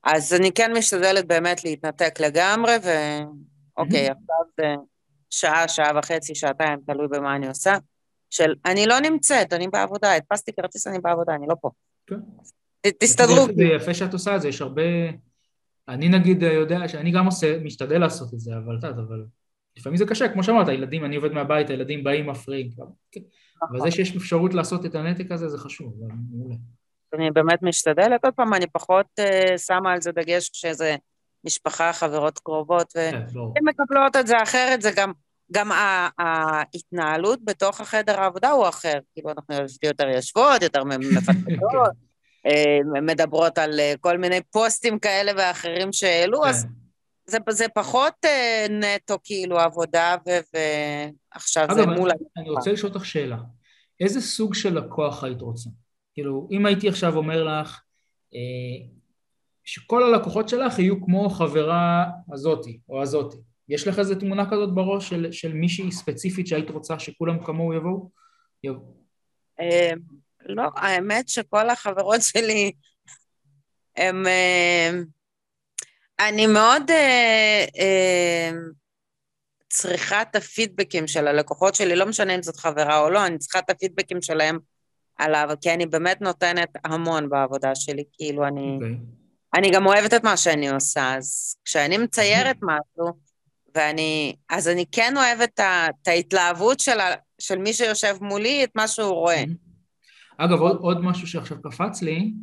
אז אני כן משתדלת באמת להתנתק לגמרי, ואוקיי, עכשיו זה שעה, שעה וחצי, שעתיים, תלוי במה אני עושה, של אני לא נמצאת, אני בעבודה, הדפסתי כרטיס, אני בעבודה, אני לא פה. כן. ת- תסתדרו. זה, זה יפה שאת עושה את זה, יש הרבה... אני נגיד יודע שאני גם עושה, משתדל לעשות את זה, אבל את אבל לפעמים זה קשה, כמו שאמרת, הילדים, אני עובד מהבית, הילדים באים, מפריעים. כן. אבל זה שיש אפשרות לעשות את הנתק הזה, זה חשוב, זה מעולה. אני באמת משתדלת. עוד פעם, אני פחות uh, שמה על זה דגש כשזה משפחה, חברות קרובות, והן כן. מקבלות את זה אחרת, זה גם, גם ההתנהלות בתוך החדר העבודה הוא אחר. כאילו, אנחנו יותר יושבות, יותר מפתחות, *laughs* אה, מדברות על אה, כל מיני פוסטים כאלה ואחרים שהעלו, אז כן. זה, זה פחות אה, נטו כאילו עבודה, ו- ועכשיו זה אגב, מול... אני- אני רוצה לשאול אותך שאלה. איזה סוג של לקוח היית רוצה? כאילו, אם הייתי עכשיו אומר לך אה, שכל הלקוחות שלך יהיו כמו חברה הזאתי או הזאתי, יש לך איזה תמונה כזאת בראש של, של מישהי ספציפית שהיית רוצה שכולם כמוהו יבואו? יבואו. אה, לא, האמת שכל החברות שלי הם... אה, אני מאוד אה, צריכה את הפידבקים של הלקוחות שלי, לא משנה אם זאת חברה או לא, אני צריכה את הפידבקים שלהם עליו, כי אני באמת נותנת המון בעבודה שלי, כאילו אני... אוקיי. אני גם אוהבת את מה שאני עושה, אז כשאני מציירת משהו, ואני... אז אני כן אוהבת את ההתלהבות של, ה, של מי שיושב מולי, את מה שהוא רואה. אגב, עוד, עוד משהו שעכשיו קפץ לי,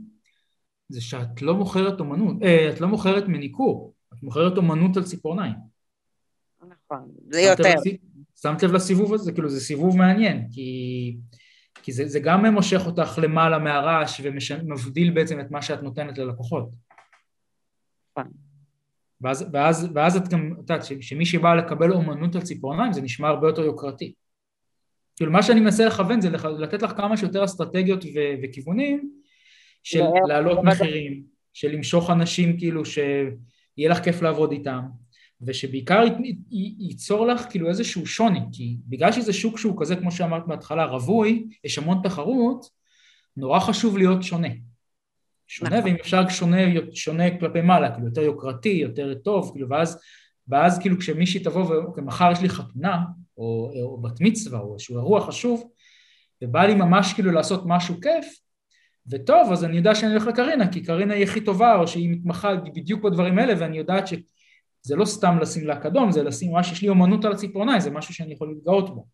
זה שאת לא מוכרת אומנות, אה, את לא מוכרת מניקור, את מוכרת אומנות על ציפורניים. נכון, זה יותר. שמת לב לסיבוב הזה? כאילו זה סיבוב מעניין, כי, כי זה, זה גם מושך אותך למעלה מהרעש ומבדיל בעצם את מה שאת נותנת ללקוחות. נכון. ואז, ואז, ואז את גם, את יודעת, שמי שבא לקבל אומנות על ציפורניים זה נשמע הרבה יותר יוקרתי. כאילו מה שאני מנסה לכוון זה לח- לתת לך כמה שיותר אסטרטגיות ו- וכיוונים של לא, להעלות בוודאי. מחירים, של למשוך אנשים כאילו שיהיה לך כיף לעבוד איתם, ושבעיקר ייצור לך כאילו איזשהו שוני, כי בגלל שזה שוק שהוא כזה, כמו שאמרת בהתחלה, רווי, יש המון תחרות, נורא חשוב להיות שונה. שונה, נכון. ואם אפשר שונה, שונה כלפי מעלה, כאילו יותר יוקרתי, יותר טוב, כאילו, ואז, ואז כאילו כשמישהי תבוא ואוקיי, מחר יש לי חתונה, או, או בת מצווה, או איזשהו אירוע חשוב, ובא לי ממש כאילו לעשות משהו כיף, וטוב, אז אני יודע שאני הולך לקרינה, כי קרינה היא הכי טובה, או שהיא מתמחה בדיוק בדברים האלה, ואני יודעת שזה לא סתם לשים לה אקדום, זה לשים ממש, יש לי אומנות על הציפורניים, זה משהו שאני יכול להתגאות בו.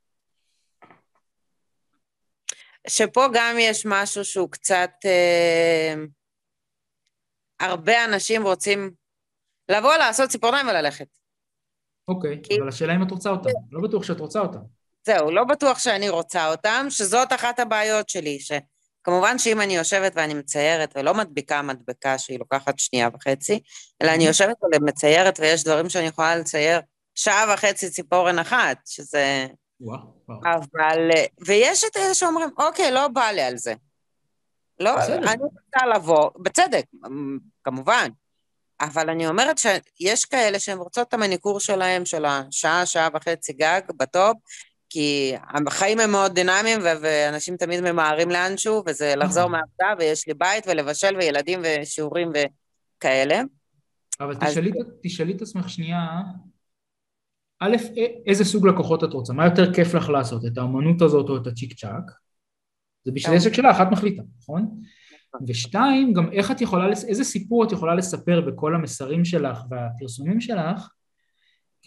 שפה גם יש משהו שהוא קצת... אה, הרבה אנשים רוצים לבוא, לעשות ציפורניים וללכת. אוקיי, כי- אבל השאלה אם את רוצה אותם, לא בטוח שאת רוצה אותם. זהו, לא בטוח שאני רוצה אותם, שזאת אחת הבעיות שלי, שכמובן שאם אני יושבת ואני מציירת ולא מדביקה מדבקה שהיא לוקחת שנייה וחצי, אלא אני יושבת ומציירת ויש דברים שאני יכולה לצייר שעה וחצי ציפורן אחת, שזה... וואו, וואו. אבל... ויש את אלה שאומרים, אוקיי, לא בא לי על זה. לא, בסדר. אני רוצה לבוא, בצדק, כמובן. אבל אני אומרת שיש כאלה שהן רוצות את המניקור שלהם, של השעה, שעה וחצי גג, בטופ, כי החיים הם מאוד דינמיים, ו- ואנשים תמיד ממהרים לאנשהו, וזה לחזור נכון. מהעבודה, ויש לי בית, ולבשל, וילדים, ושיעורים וכאלה. אבל אז- תשאלי, תשאלי את עצמך שנייה, א', איזה סוג לקוחות את רוצה? מה יותר כיף לך לעשות? את האמנות הזאת או את הצ'יק צ'אק? זה בשביל כן. עסק שלך, את מחליטה, נכון? ושתיים, גם איך את יכולה, איזה סיפור את יכולה לספר בכל המסרים שלך והפרסומים שלך,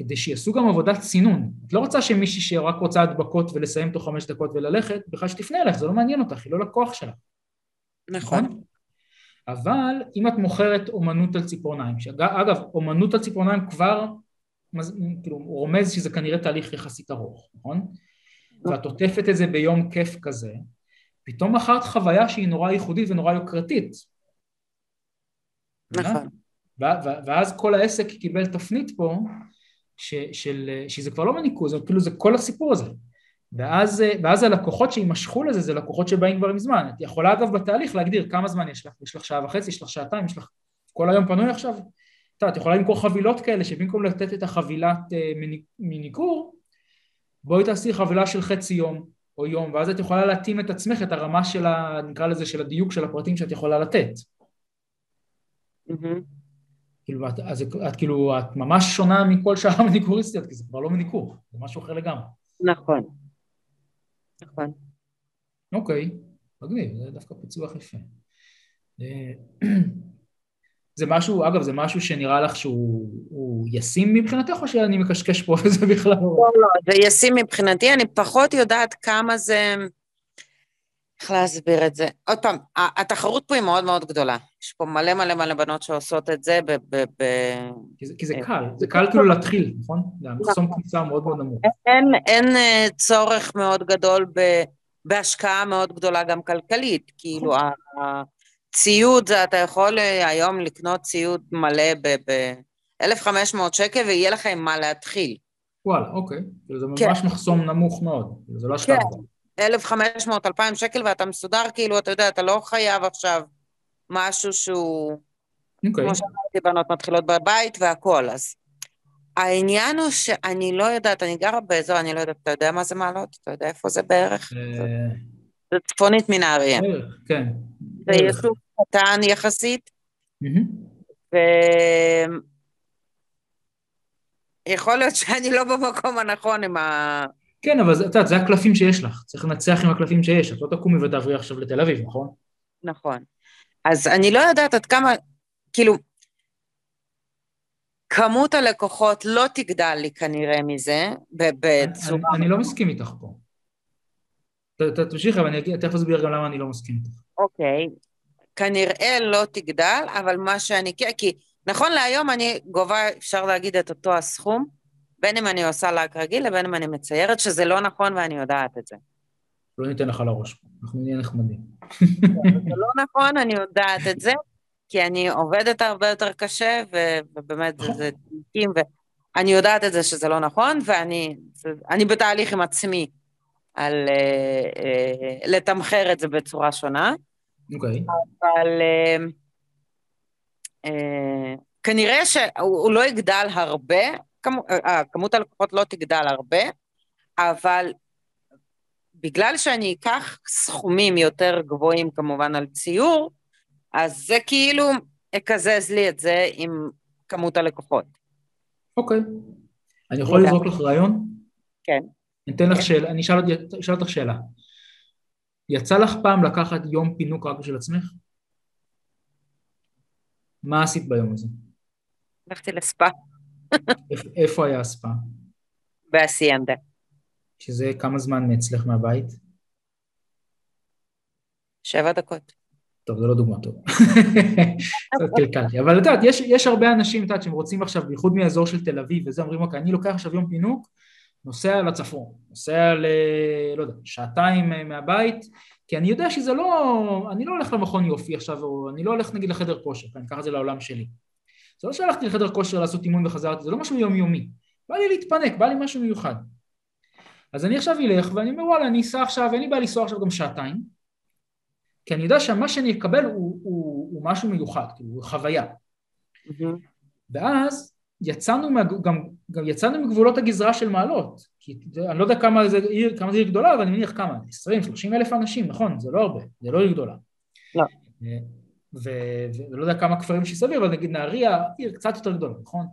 כדי שיעשו גם עבודת צינון. את לא רוצה שמישהי שרק רוצה הדבקות ולסיים תוך חמש דקות וללכת, בכלל שתפנה אליך, זה לא מעניין אותך, היא לא לקוח שלך. נכון. אבל אם את מוכרת אומנות על ציפורניים, שאגב, אומנות על ציפורניים כבר, כאילו, הוא רומז שזה כנראה תהליך יחסית ארוך, נכון? ואת עוטפת את זה ביום כיף כזה, פתאום מכרת חוויה שהיא נורא ייחודית ונורא יוקרתית. נכון. ואז כל העסק קיבל תפנית פה, ש, של, שזה כבר לא מניקור, זה כאילו זה כל הסיפור הזה. ואז, ואז הלקוחות שיימשכו לזה זה לקוחות שבאים כבר מזמן. את יכולה אגב בתהליך להגדיר כמה זמן יש לך, יש לך שעה וחצי, יש לך שעתיים, יש לך כל היום פנוי עכשיו. את יכולה למכור חבילות כאלה שבמקום לתת את החבילת אה, מניקור, בואי תעשי חבילה של חצי יום או יום, ואז את יכולה להתאים את עצמך, את הרמה של ה... נקרא לזה של הדיוק של הפרטים שאת יכולה לתת. Mm-hmm. כאילו, את, אז את, כאילו, את ממש שונה מכל שאר המניקוריסטיות, כי זה כבר לא מניקור, זה משהו אחר לגמרי. נכון. נכון. אוקיי, מגניב, זה דווקא פיצוח יפה. אה, *clears throat* זה משהו, אגב, זה משהו שנראה לך שהוא ישים מבחינתך, או שאני מקשקש פה *laughs* וזה בכלל... לא, לא, זה ישים מבחינתי, אני פחות יודעת כמה זה... איך להסביר את זה? עוד פעם, התחרות פה היא מאוד מאוד גדולה. יש פה מלא מלא מלא בנות שעושות את זה ב... ב, ב כי, זה, כי זה קל, זה קל כאילו להתחיל, נכון? זה המחסום נכון. כניסה מאוד מאוד נמוך. אין, אין אה, צורך מאוד גדול ב, בהשקעה מאוד גדולה גם כלכלית, כאילו נכון. ציוד, אתה יכול אה, היום לקנות ציוד מלא ב-1,500 שקל ויהיה לך עם מה להתחיל. וואלה, אוקיי. זה כן. ממש מחסום נמוך מאוד, זה לא השקעה. כן, 1,500, 2,000 שקל ואתה מסודר, כאילו, אתה יודע, אתה לא חייב עכשיו משהו שהוא... אוקיי. כמו שאמרתי, בנות מתחילות בבית והכול, אז... העניין הוא שאני לא יודעת, אני גרה באזור, אני לא יודעת, אתה יודע מה זה מעלות? אתה יודע איפה זה בערך? אה, זה צפונית מנהריה. כן. זה יישוב קטן יחסית, ויכול להיות שאני לא במקום הנכון עם ה... כן, אבל את יודעת, זה הקלפים שיש לך, צריך לנצח עם הקלפים שיש, את לא תקומי ותעברי עכשיו לתל אביב, נכון? נכון. אז אני לא יודעת עד כמה, כאילו, כמות הלקוחות לא תגדל לי כנראה מזה, בצורה... אני, אני לא מסכים איתך פה. תמשיכי, אבל אני תכף אסביר גם למה אני לא מסכים איתך. אוקיי, כנראה לא תגדל, אבל מה שאני כי נכון להיום אני גובה, אפשר להגיד, את אותו הסכום, בין אם אני עושה לק רגיל לבין אם אני מציירת, שזה לא נכון ואני יודעת את זה. לא ניתן לך לראש, אנחנו נהיה נחמדים. זה לא נכון, אני יודעת את זה, כי אני עובדת הרבה יותר קשה, ובאמת זה, תיקים, ואני יודעת את זה שזה לא נכון, ואני בתהליך עם עצמי על uh, uh, לתמחר את זה בצורה שונה. אוקיי. Okay. אבל uh, uh, כנראה שהוא לא יגדל הרבה, כמות, uh, כמות הלקוחות לא תגדל הרבה, אבל בגלל שאני אקח סכומים יותר גבוהים כמובן על ציור, אז זה כאילו יקזז לי את זה עם כמות הלקוחות. אוקיי. Okay. אני יכול לזרוק לך רעיון? כן. אני אתן לך שאלה, אני אשאל אותך שאלה. יצא לך פעם לקחת יום פינוק רק בשביל עצמך? מה עשית ביום הזה? הלכתי לספא. איפה היה הספא? באסיינדה. שזה כמה זמן מאצלך מהבית? שבע דקות. טוב, זו לא דוגמה טובה. *laughs* קצת קלקלתי. אבל את יודעת, יש, יש הרבה אנשים, את יודעת, שהם רוצים עכשיו, בייחוד מאזור של תל אביב, וזה אומרים, אוקיי, אני לוקח עכשיו יום פינוק, נוסע לצפון, נוסע ל... לא יודע, שעתיים מהבית, כי אני יודע שזה לא... אני לא הולך למכון יופי עכשיו, או אני לא הולך נגיד לחדר כושר, אני אקח את זה לעולם שלי. זה לא שהלכתי לחדר כושר לעשות אימון וחזרתי, זה לא משהו יומיומי. בא לי להתפנק, בא לי משהו מיוחד. אז אני עכשיו אלך ואני אומר וואלה אני אסע עכשיו, אין לי בעיה לנסוע עכשיו גם שעתיים, כי אני יודע שמה שאני אקבל הוא, הוא, הוא משהו מיוחד, כאילו חוויה. Mm-hmm. ואז יצאנו, מה, גם, גם יצאנו מגבולות הגזרה של מעלות, כי אני לא יודע כמה זה עיר, כמה זה עיר גדולה, אבל אני מניח כמה, 20-30 אלף אנשים, נכון, זה לא הרבה, זה לא עיר גדולה. לא. ולא יודע כמה כפרים שסביב, אבל נגיד נהריה, עיר קצת יותר גדולה, נכון?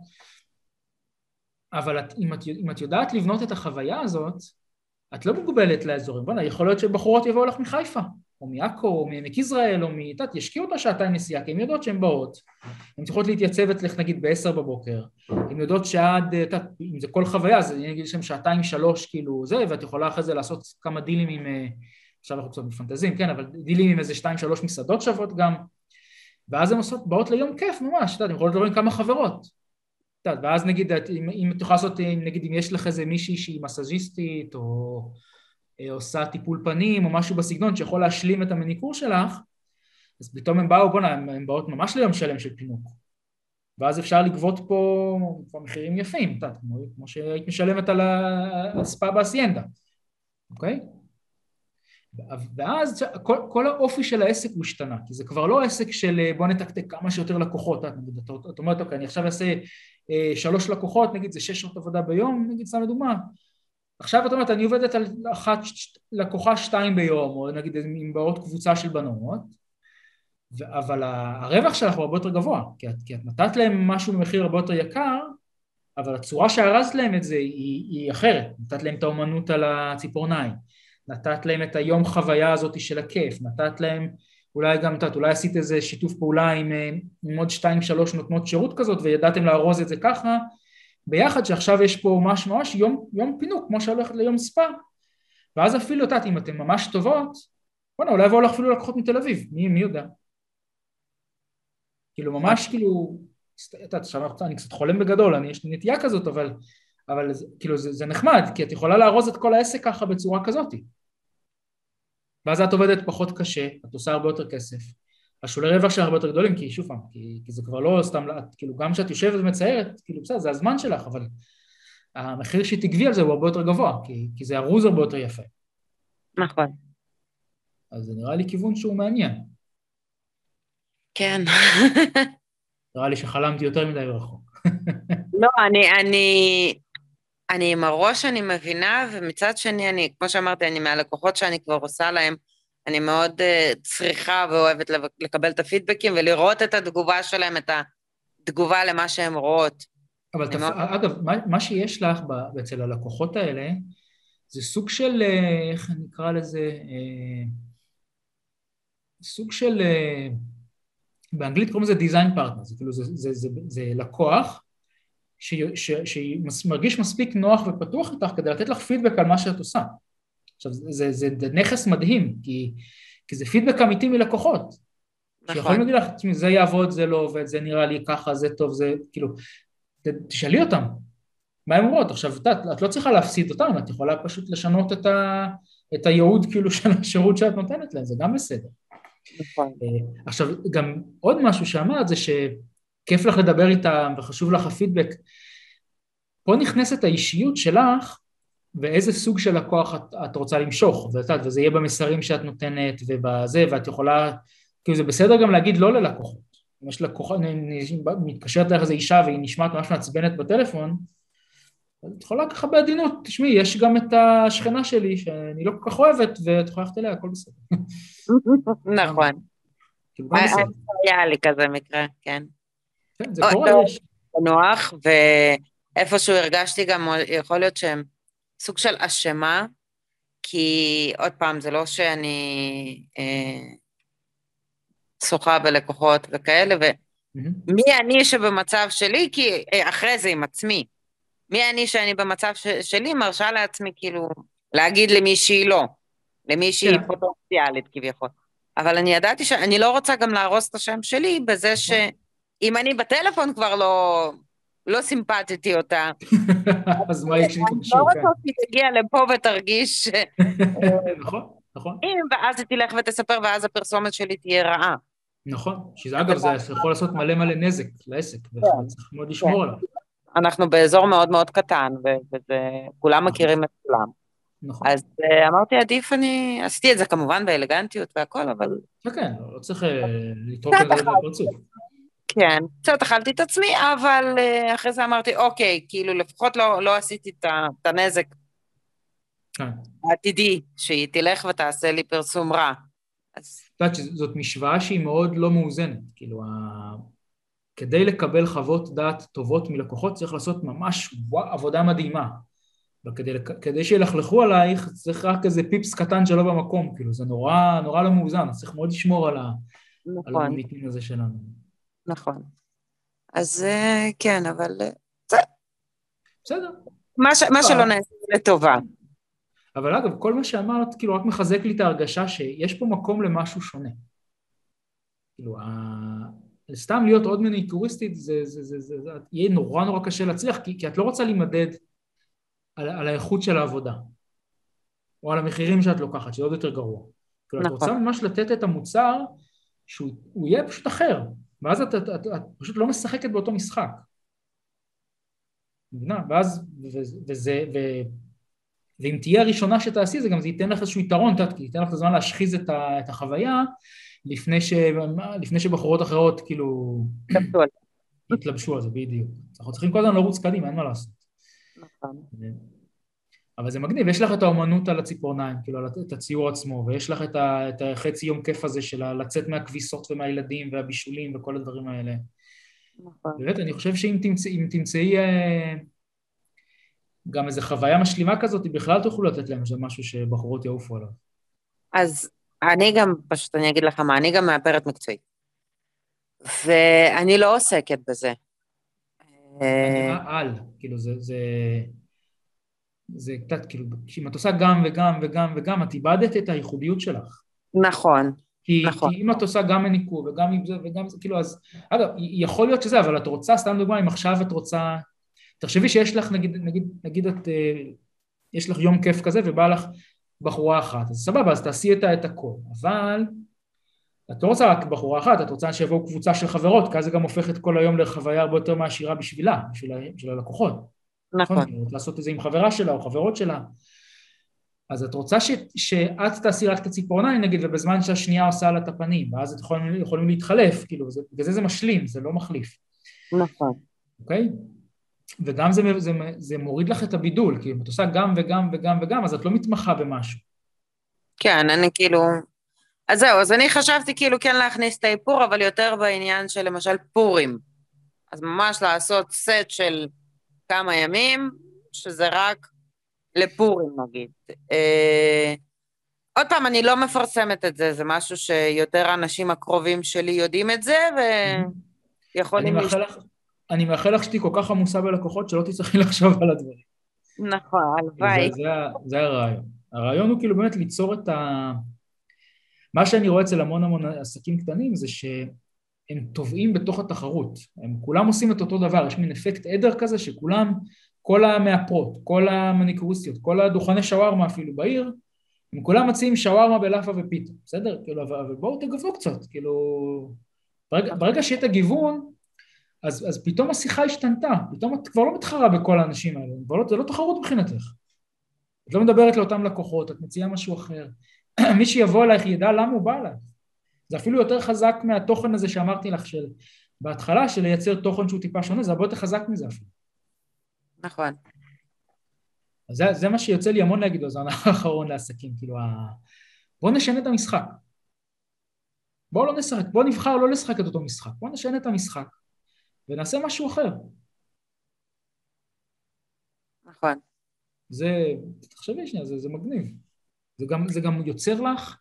אבל את, אם, את, אם את יודעת לבנות את החוויה הזאת, את לא מוגבלת לאזורים. בוא'נה, יכול להיות שבחורות יבואו לך מחיפה, או מעכו, או מעמק יזרעאל, או מ... את יודעת, ישקיעו אותה שעתיים נסיעה, כי הן יודעות שהן באות. הן צריכות להתייצב אצלך נגיד בעשר בבוקר. הן יודעות שעד, את יודעת, אם זה כל חוויה, אז אני אגיד שהן שעתיים, שלוש, כאילו, זה, ואת יכולה אחרי זה לעשות כמה דילים עם... אה, עכשיו אנחנו קצת מפנטזים, כן, אבל דילים עם איזה שתיים, שלוש מסעדות שוות גם. ואז הן עושות, באות ליום כיף ממש, את יודעת, הן יכולות לדבר עם כמה חברות. יודעת, ואז נגיד, אם, אם את יכולה לעשות, נגיד אם יש לך איזה מישהי שהיא מסאז'יסטית או אה, עושה טיפול פנים או משהו בסגנון שיכול להשלים את המניקור שלך, אז פתאום הם באו, בואנה, הם באות ממש ליום שלם של פינוק. ואז אפשר לגבות פה כבר מחירים יפים, אתה, כמו, כמו שהיית משלמת על הספא באסיינדה, אוקיי? ואז כל, כל האופי של העסק הוא השתנה, כי זה כבר לא עסק של בוא נתקתק כמה שיותר לקוחות, את, נגיד, את, את אומרת, אוקיי, אני עכשיו אעשה אה, שלוש לקוחות, נגיד זה שש שעות עבודה ביום, נגיד סתם לדוגמה, עכשיו את אומרת, אני עובדת על אחת, לקוחה שתיים ביום, או נגיד עם בעוד קבוצה של בנות, אבל הרווח שלך הוא הרבה יותר גבוה, כי את, כי את נתת להם משהו במחיר הרבה יותר יקר, אבל הצורה שארזת להם את זה היא, היא אחרת, נתת להם את האומנות על הציפורניים, נתת להם את היום חוויה הזאת של הכיף, נתת להם אולי גם, את יודעת, אולי עשית איזה שיתוף פעולה עם, עם עוד שתיים שלוש נותנות שירות כזאת וידעתם לארוז את זה ככה ביחד שעכשיו יש פה ממש ממש יום, יום פינוק כמו שהולכת ליום ספא. ואז אפילו, את יודעת, אם אתן ממש טובות בוא'נה, אולי יבואו לך אפילו לקוחות מתל אביב, מי, מי יודע? כאילו ממש כאילו, את יודעת, אני קצת חולם בגדול, אני יש לי נטייה כזאת, אבל, אבל כאילו זה, זה נחמד, כי את יכולה לארוז את כל העסק ככה בצורה כזאת. ואז את עובדת פחות קשה, את עושה הרבה יותר כסף. השולי רווח שלך הרבה יותר גדולים, כי שוב פעם, כי, כי זה כבר לא סתם, את, כאילו גם כשאת יושבת ומציירת, כאילו בסדר, זה הזמן שלך, אבל המחיר שתגבי על זה הוא הרבה יותר גבוה, כי, כי זה ארוז הרבה יותר יפה. נכון. אז זה נראה לי כיוון שהוא מעניין. כן. נראה לי שחלמתי יותר מדי רחוק. לא, אני, אני, אני עם הראש אני מבינה, ומצד שני, אני, כמו שאמרתי, אני מהלקוחות שאני כבר עושה להם, אני מאוד uh, צריכה ואוהבת לקבל את הפידבקים ולראות את התגובה שלהם, את התגובה למה שהן רואות. אבל תפ... מאוד... אגב, מה, מה שיש לך אצל הלקוחות האלה, זה סוג של, אה, איך נקרא לזה, אה, סוג של, באנגלית קוראים לזה design partner, זה כאילו, זה, זה, זה, זה לקוח שמרגיש מספיק נוח ופתוח איתך כדי לתת לך פידבק על מה שאת עושה. עכשיו, זה, זה, זה נכס מדהים, כי, כי זה פידבק אמיתי מלקוחות. נכון. שיכולים להגיד לך, תשמעי, זה יעבוד, זה לא עובד, זה נראה לי ככה, זה טוב, זה כאילו, תשאלי אותם, מה הם אומרות? עכשיו, את, את לא צריכה להפסיד אותם, את יכולה פשוט לשנות את, ה, את הייעוד כאילו *laughs* של השירות שאת נותנת להם, זה גם בסדר. נכון. אה, עכשיו, גם עוד משהו שאמרת זה שכיף לך לדבר איתם וחשוב לך הפידבק. פה נכנסת האישיות שלך ואיזה סוג של לקוח את, את רוצה למשוך, ואת, וזה יהיה במסרים שאת נותנת ובזה, ואת יכולה, כאילו זה בסדר גם להגיד לא ללקוחות. אם יש לקוחה, מתקשרת לך איזה אישה והיא נשמעת ממש מעצבנת בטלפון, אז את יכולה ככה בעדינות, תשמעי, יש גם את השכנה שלי שאני לא כל כך אוהבת, ואת יכולה ללכת אליה, הכל בסדר. נכון. כאילו, היה לי כזה מקרה, כן. כן, זה קורה, יש. נוח, ואיפשהו הרגשתי גם, יכול להיות שהם סוג של אשמה, כי עוד פעם, זה לא שאני אה, שוחה בלקוחות וכאלה, ומי אני שבמצב שלי, כי אה, אחרי זה עם עצמי. מי אני שאני במצב ש, שלי מרשה לעצמי כאילו להגיד למי שהיא לא, למי שהיא כן. פוטנציאלית כביכול. אבל אני ידעתי שאני לא רוצה גם להרוס את השם שלי בזה נכון. שאם אני בטלפון כבר לא, לא סימפטתי אותה. *laughs* אז מה יש לי אני לא רוצה שהיא תגיע לפה ותרגיש... *laughs* נכון, נכון. ואז היא תלך ותספר ואז הפרסומת שלי תהיה רעה. נכון, שזה אגב, זה יכול לעשות מלא מלא נזק לעסק, כן. וצריך מאוד לשמור עליו. אנחנו באזור מאוד מאוד קטן, וכולם נכון. מכירים את כולם. נכון. אז uh, אמרתי, עדיף אני... עשיתי את זה כמובן באלגנטיות והכל, אבל... כן, כן, לא צריך אה, לתרוק את זה בפרצוף. כן, קצת אכלתי את עצמי, אבל uh, אחרי זה אמרתי, אוקיי, כאילו לפחות לא, לא עשיתי את הנזק כן. העתידי, שהיא תלך ותעשה לי פרסום רע. אז... את יודעת שזאת משוואה שהיא מאוד לא מאוזנת, כאילו, כדי לקבל חוות דעת טובות מלקוחות צריך לעשות ממש עבודה מדהימה. וכדי שילכלכו עלייך צריך רק איזה פיפס קטן שלא במקום, כאילו זה נורא, נורא לא מאוזן, אז צריך מאוד לשמור על, ה... נכון. על המוניטין הזה שלנו. נכון. אז אה, כן, אבל... אה, בסדר. מה, ש... מה שלא נעשה לטובה. אבל אגב, כל מה שאמרת, כאילו, רק מחזק לי את ההרגשה שיש פה מקום למשהו שונה. כאילו, סתם להיות עוד מניקוריסטית זה, זה, זה, זה, זה יהיה נורא נורא קשה להצליח כי, כי את לא רוצה להימדד על, על האיכות של העבודה או על המחירים שאת לוקחת, שזה עוד יותר גרוע. כאילו נכון. את רוצה ממש לתת את המוצר שהוא יהיה פשוט אחר. ואז את, את, את, את פשוט לא משחקת באותו משחק. מבינה? ואז, וזה, ו, ואם תהיה הראשונה שתעשי זה גם זה ייתן לך איזשהו יתרון, כי ייתן לך את הזמן להשחיז את, ה, את החוויה לפני, ש, לפני שבחורות אחרות כאילו יתלבשו על זה, בדיוק. אנחנו צריכים כל הזמן לרוץ קדימה, אין מה לעשות. נכון. אבל זה מגניב, יש לך את האומנות על הציפורניים, כאילו, את הציור עצמו, ויש לך את, ה, את החצי יום כיף הזה של לצאת מהכביסות ומהילדים והבישולים וכל הדברים האלה. נכון. באמת, אני חושב שאם תמצאי, תמצאי אה, גם איזו חוויה משלימה כזאת, בכלל תוכלו לתת להם, שזה משהו שבחורות יעופו עליו. אז אני גם, פשוט אני אגיד לך מה, אני גם מאפרת מקצועית. ואני לא עוסקת בזה. אני על, כאילו זה, זה, קצת, כאילו, אם את עושה גם וגם וגם וגם, את איבדת את הייחודיות שלך. נכון. כי, נכון. כי אם את עושה גם מניקור וגם עם זה וגם זה, כאילו, אז, אגב, יכול להיות שזה, אבל את רוצה, סתם דוגמא, אם עכשיו את רוצה, תחשבי שיש לך, נגיד, נגיד, נגיד את, אה, יש לך יום כיף כזה ובא לך בחורה אחת, אז סבבה, אז תעשי את, את הכל, אבל את לא רוצה רק בחורה אחת, את רוצה שיבואו קבוצה של חברות, כי אז זה גם הופך את כל היום לחוויה הרבה יותר מעשירה בשבילה, בשביל, בשביל הלקוחות. נכון. נכון. לעשות את זה עם חברה שלה או חברות שלה. אז את רוצה ש, שאת תעשי רק את הציפורניים נגיד, ובזמן שהשנייה עושה לה את הפנים, ואז את יכולים, יכולים להתחלף, כאילו, זה, וזה זה משלים, זה לא מחליף. נכון. אוקיי? וגם זה, זה, זה מוריד לך את הבידול, כי אם את עושה גם וגם וגם וגם, אז את לא מתמחה במשהו. כן, אני כאילו... אז זהו, אז אני חשבתי כאילו כן להכניס את האיפור, אבל יותר בעניין של למשל פורים. אז ממש לעשות סט של כמה ימים, שזה רק לפורים נגיד. אה, עוד פעם, אני לא מפרסמת את זה, זה משהו שיותר האנשים הקרובים שלי יודעים את זה, ויכולים... אני מאחל לך, אני מאחל לך שתהיי כל כך עמוסה בלקוחות שלא תצטרכי *laughs* לחשוב על הדברים. נכון, הלוואי. זה, זה, זה הרעיון. הרעיון הוא כאילו באמת ליצור את ה... מה שאני רואה אצל המון המון עסקים קטנים זה שהם טובעים בתוך התחרות. הם כולם עושים את אותו דבר, יש מין אפקט עדר כזה שכולם, כל המאפרות, כל המניקוריסטיות, כל הדוכני שווארמה אפילו בעיר, הם כולם מציעים שווארמה בלאפה ופיתה, בסדר? כאילו, אבל בואו תגוו קצת, כאילו... ברגע, ברגע שיהיה את הגיוון, אז, אז פתאום השיחה השתנתה, פתאום את כבר לא מתחרה בכל האנשים האלה, לא, זה לא תחרות מבחינתך. את לא מדברת לאותם לקוחות, את מציעה משהו אחר. *clears throat* מי שיבוא אלייך ידע למה הוא בא אלייך. זה אפילו יותר חזק מהתוכן הזה שאמרתי לך של בהתחלה, של לייצר תוכן שהוא טיפה שונה, זה הרבה יותר חזק מזה אפילו. נכון. זה, זה מה שיוצא לי המון להגיד בזמן *laughs* האחרון לעסקים, כאילו, ה... בואו נשנה את המשחק. בואו לא נשחק, בואו נבחר לא לשחק את אותו משחק, בואו נשנה את המשחק ונעשה משהו אחר. נכון. זה, תחשבי שנייה, זה, זה מגניב. זה גם, זה גם יוצר לך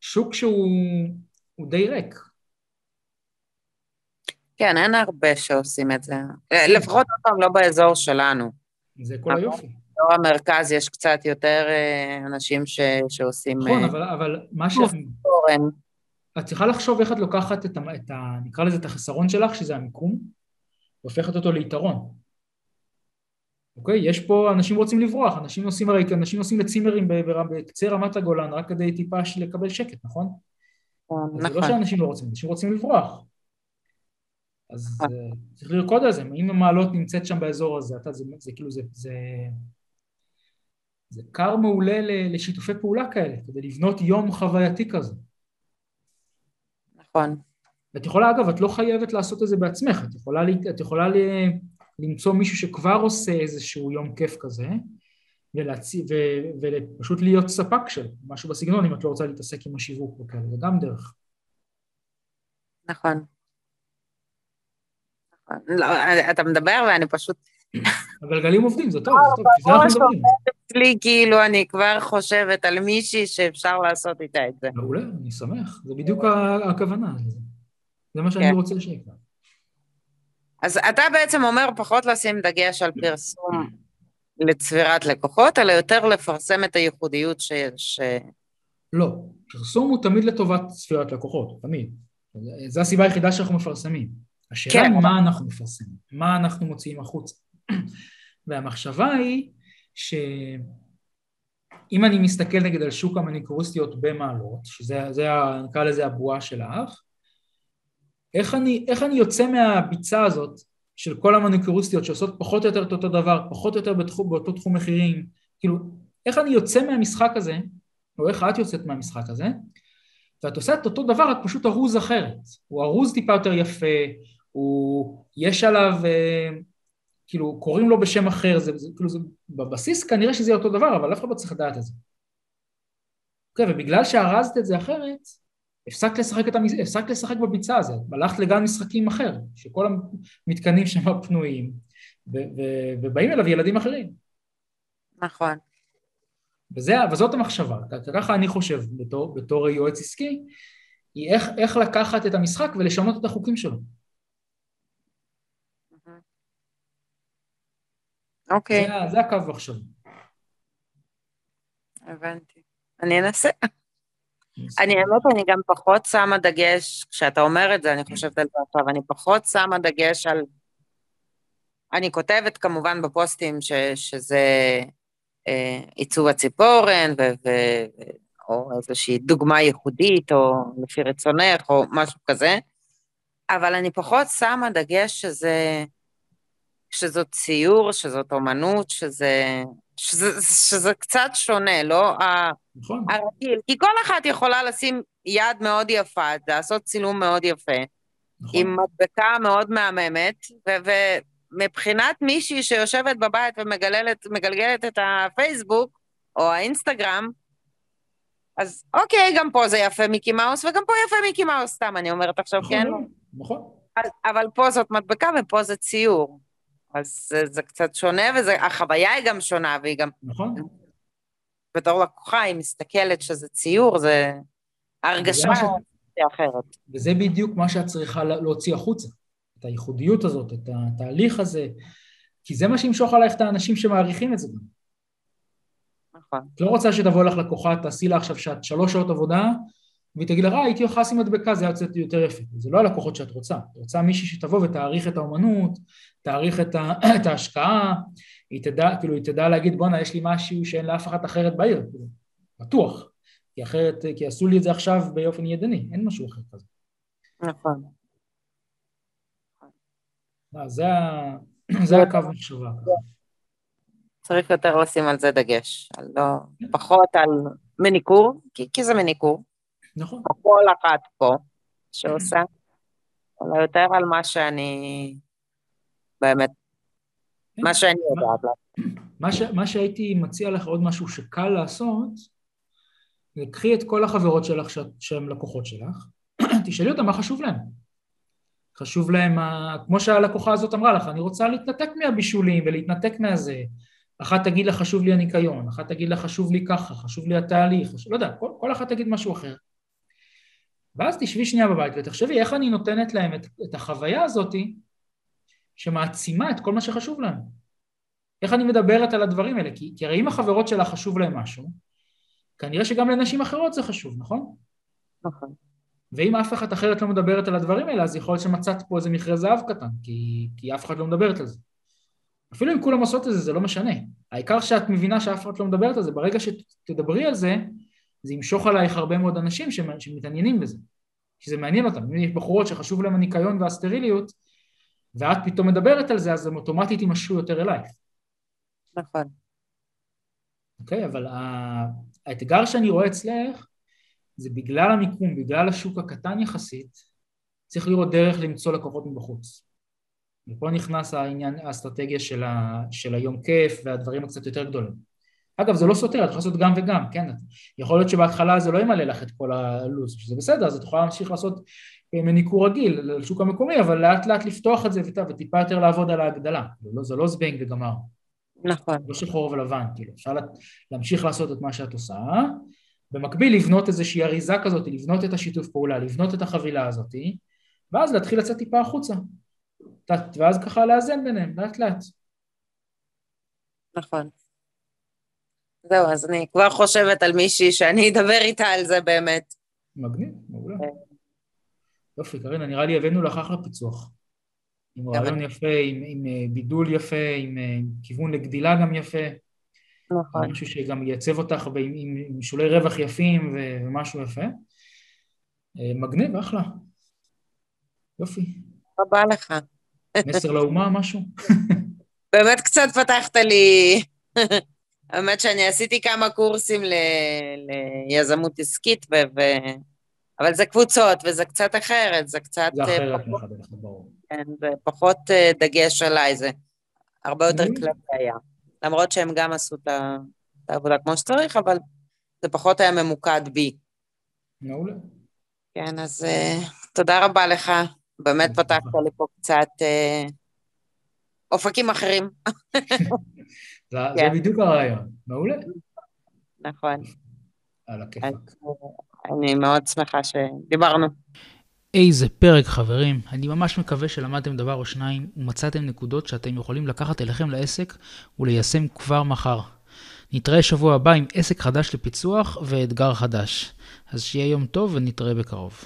שוק שהוא די ריק. כן, אין הרבה שעושים את זה. לפחות עוד פעם לא באזור שלנו. זה כל היופי. באזור המרכז יש קצת יותר אה, אנשים ש, שעושים... נכון, אה, אבל, אבל מה ש... את צריכה לחשוב איך את לוקחת את ה, את ה... נקרא לזה את החסרון שלך, שזה המיקום, והופכת אותו ליתרון. אוקיי? יש פה, אנשים רוצים לברוח, אנשים נוסעים הרי, אנשים נוסעים לצימרים בקצה רמת הגולן רק כדי טיפה לקבל שקט, נכון? נכון. זה לא שאנשים לא רוצים, אנשים רוצים לברוח. אז נכון. צריך לרקוד על זה, אם המעלות נמצאת שם באזור הזה, אתה, זה, זה כאילו, זה, זה, זה כר מעולה לשיתופי פעולה כאלה, כדי לבנות יום חווייתי כזה. נכון. ואת יכולה, אגב, את לא חייבת לעשות את זה בעצמך, את יכולה, את יכולה למצוא מישהו שכבר עושה איזשהו יום כיף כזה, ולהציא, ו, ופשוט להיות ספק של משהו בסגנון, אם את לא רוצה להתעסק עם השיווק וכאלה, זה גם דרך. נכון. לא, אתה מדבר ואני פשוט... הגלגלים עובדים, זה טוב, זה טוב, זה אנחנו מדברים. אצלי כאילו אני כבר חושבת על מישהי שאפשר לעשות איתה את זה. מעולה, אני שמח, זה בדיוק הכוונה. זה מה שאני כן. רוצה שיקרה. אז אתה בעצם אומר פחות לשים דגש על פרסום לצבירת לקוחות, אלא יותר לפרסם את הייחודיות שיש. לא, פרסום הוא תמיד לטובת צבירת לקוחות, תמיד. זו הסיבה היחידה שאנחנו מפרסמים. השאלה כן. מה אנחנו מפרסמים, מה אנחנו מוציאים החוצה. *clears throat* והמחשבה היא שאם אני מסתכל נגיד על שוק המניקוריסטיות במעלות, שזה, זה, נקרא לזה הבועה שלך, איך אני, איך אני יוצא מהביצה הזאת של כל המניקוריסטיות שעושות פחות או יותר את אותו דבר, פחות או יותר בתחום, באותו תחום מחירים, כאילו, איך אני יוצא מהמשחק הזה, או איך את יוצאת מהמשחק הזה, ואת עושה את אותו דבר, רק פשוט ארוז אחרת. הוא ארוז טיפה יותר יפה, הוא, יש עליו, אה, כאילו, קוראים לו בשם אחר, זה, זה, כאילו, זה, בבסיס כנראה שזה יהיה אותו דבר, אבל אף אחד לא צריך לדעת את זה. אוקיי, ובגלל שארזת את זה אחרת, הפסקת לשחק, את המש... הפסקת לשחק בביצה הזאת, הלכת לגן משחקים אחר, שכל המתקנים שם פנויים, ו... ו... ובאים אליו ילדים אחרים. נכון. וזה, וזאת המחשבה, ככה אני חושב בתור, בתור יועץ עסקי, היא איך, איך לקחת את המשחק ולשנות את החוקים שלו. אוקיי. Okay. זה, זה הקו עכשיו. הבנתי. אני אנסה. אני האמת, אני גם פחות שמה דגש, כשאתה אומר את זה, אני חושבת על זה עכשיו, אני פחות שמה דגש על... אני כותבת כמובן בפוסטים ש, שזה אה, עיצוב הציפורן, ו, ו, או איזושהי דוגמה ייחודית, או לפי רצונך, או משהו כזה, אבל אני פחות שמה דגש שזה, שזאת ציור, שזאת אומנות, שזה, שזה, שזה קצת שונה, לא נכון. הרגיל. כי כל אחת יכולה לשים יד מאוד יפה, לעשות צילום מאוד יפה, נכון. עם מדבקה מאוד מהממת, ומבחינת מישהי שיושבת בבית ומגלגלת את הפייסבוק, או האינסטגרם, אז אוקיי, גם פה זה יפה מיקי מאוס, וגם פה יפה מיקי מאוס, סתם, אני אומרת עכשיו, נכון, כן? נכון. אבל פה זאת מדבקה ופה זה ציור. אז זה, זה קצת שונה, והחוויה היא גם שונה, והיא גם... נכון. בתור לקוחה, היא מסתכלת שזה ציור, זה הרגשה ש... אחרת. וזה בדיוק מה שאת צריכה להוציא החוצה, את הייחודיות הזאת, את התהליך הזה, כי זה מה שימשוך עלייך את האנשים שמעריכים את זה גם. נכון. את לא רוצה שתבוא לך לקוחה, תעשי לה עכשיו שאת שלוש שעות עבודה, והיא תגיד לה, אה, הייתי הולכה לשים מדבקה, זה היה יוצא יותר יפה. זה לא הלקוחות שאת רוצה. את רוצה מישהי שתבוא ותעריך את האומנות, תעריך את, ה, *clears throat* את ההשקעה, היא תדע, כאילו, היא תדע להגיד, בואנה, יש לי משהו שאין לאף אחת אחרת בעיר, כאילו, בטוח. כי אחרת, כי עשו לי את זה עכשיו באופן ידני, אין משהו אחר כזה. נכון. לא, זה, *clears throat* זה הקו מחשבה. צריך יותר לשים על זה דגש, על לא, פחות על מניקור, כי, כי זה מניקור. נכון. כל אחת פה שעושה, *clears throat* אלא יותר על מה שאני באמת, כן. מה שאני יודעת לה. *clears throat* מה, שהייתי מציע לך עוד משהו שקל לעשות, קחי את כל החברות שלך שהן לקוחות שלך, *clears throat* תשאלי אותם מה חשוב להם. חשוב להם, כמו שהלקוחה הזאת אמרה לך, אני רוצה להתנתק מהבישולים ולהתנתק מהזה. אחת תגיד לה חשוב לי הניקיון, אחת תגיד לה חשוב לי ככה, חשוב לי התהליך, חשוב, לא יודע, כל, כל אחת תגיד משהו אחר. ואז תשבי שנייה בבית ותחשבי איך אני נותנת להם את, את החוויה הזאתי שמעצימה את כל מה שחשוב להם. איך אני מדברת על הדברים האלה, כי, כי הרי אם החברות שלה חשוב להם משהו, כנראה שגם לנשים אחרות זה חשוב, נכון? נכון. ואם אף אחת אחרת לא מדברת על הדברים האלה, אז יכול להיות שמצאת פה איזה מכרה זהב קטן, כי, כי אף אחד לא מדברת על זה. אפילו אם כולם עושות את זה, זה לא משנה. העיקר שאת מבינה שאף אחד לא מדברת על זה, ברגע שתדברי על זה, זה ימשוך עלייך הרבה מאוד אנשים שמתעניינים בזה, שזה מעניין אותם. אם יש בחורות שחשוב להם הניקיון והסטריליות, ואת פתאום מדברת על זה, אז הם אוטומטית יימשכו יותר אלייך. נכון. אוקיי, אבל האתגר שאני רואה אצלך, זה בגלל המיקום, בגלל השוק הקטן יחסית, צריך לראות דרך למצוא לקוחות מבחוץ. ופה נכנס העניין, האסטרטגיה של, ה, של היום כיף והדברים הקצת יותר גדולים. אגב, זה לא סותר, את יכולה לעשות גם וגם, כן? יכול להיות שבהתחלה זה לא ימלא לך את כל הלו"ז, שזה בסדר, אז את יכולה להמשיך לעשות אה, מניקור רגיל לשוק המקומי, אבל לאט לאט לפתוח את זה וטיפה יותר לעבוד על ההגדלה. לא, זה לא זבנג וגמר. נכון. לא שחור ולבן, כאילו, אפשר להמשיך לעשות את מה שאת עושה, במקביל לבנות איזושהי אריזה כזאת, לבנות את השיתוף פעולה, לבנות את החבילה הזאת, ואז להתחיל לצאת טיפה החוצה. ואז ככה לאזן ביניהם, לאט לאט. נכון. זהו, אז אני כבר חושבת על מישהי שאני אדבר איתה על זה באמת. מגניב, מעולה. כן. יופי, קרינה, נראה לי הבאנו לך אחלה פיצוח. עם רעיון יפה, עם, עם אה, בידול יפה, עם, אה, עם כיוון לגדילה גם יפה. נכון. משהו שגם ייצב אותך עם, עם, עם שולי רווח יפים ומשהו יפה. אה, מגניב, אחלה. יופי. רבה לך. מסר לאומה, משהו? *laughs* באמת קצת פתחת לי... *laughs* האמת שאני עשיתי כמה קורסים ל... ליזמות עסקית, ו... ו... אבל זה קבוצות, וזה קצת אחרת, זה קצת... זה אחרת מחדש, ברור. כן, זה פחות אה, דגש עליי, זה הרבה יותר כללי היה. למרות שהם גם עשו את העבודה כמו שצריך, אבל זה פחות היה ממוקד בי. מעולה. כן, אז uh, תודה רבה לך. באמת פתחת לי פה קצת אופקים אחרים. *laughs* זה, כן. זה בדיוק הרעיון. מעולה. נכון. על הכיפאק. אני מאוד שמחה שדיברנו. איזה פרק חברים, אני ממש מקווה שלמדתם דבר או שניים ומצאתם נקודות שאתם יכולים לקחת אליכם לעסק וליישם כבר מחר. נתראה שבוע הבא עם עסק חדש לפיצוח ואתגר חדש. אז שיהיה יום טוב ונתראה בקרוב.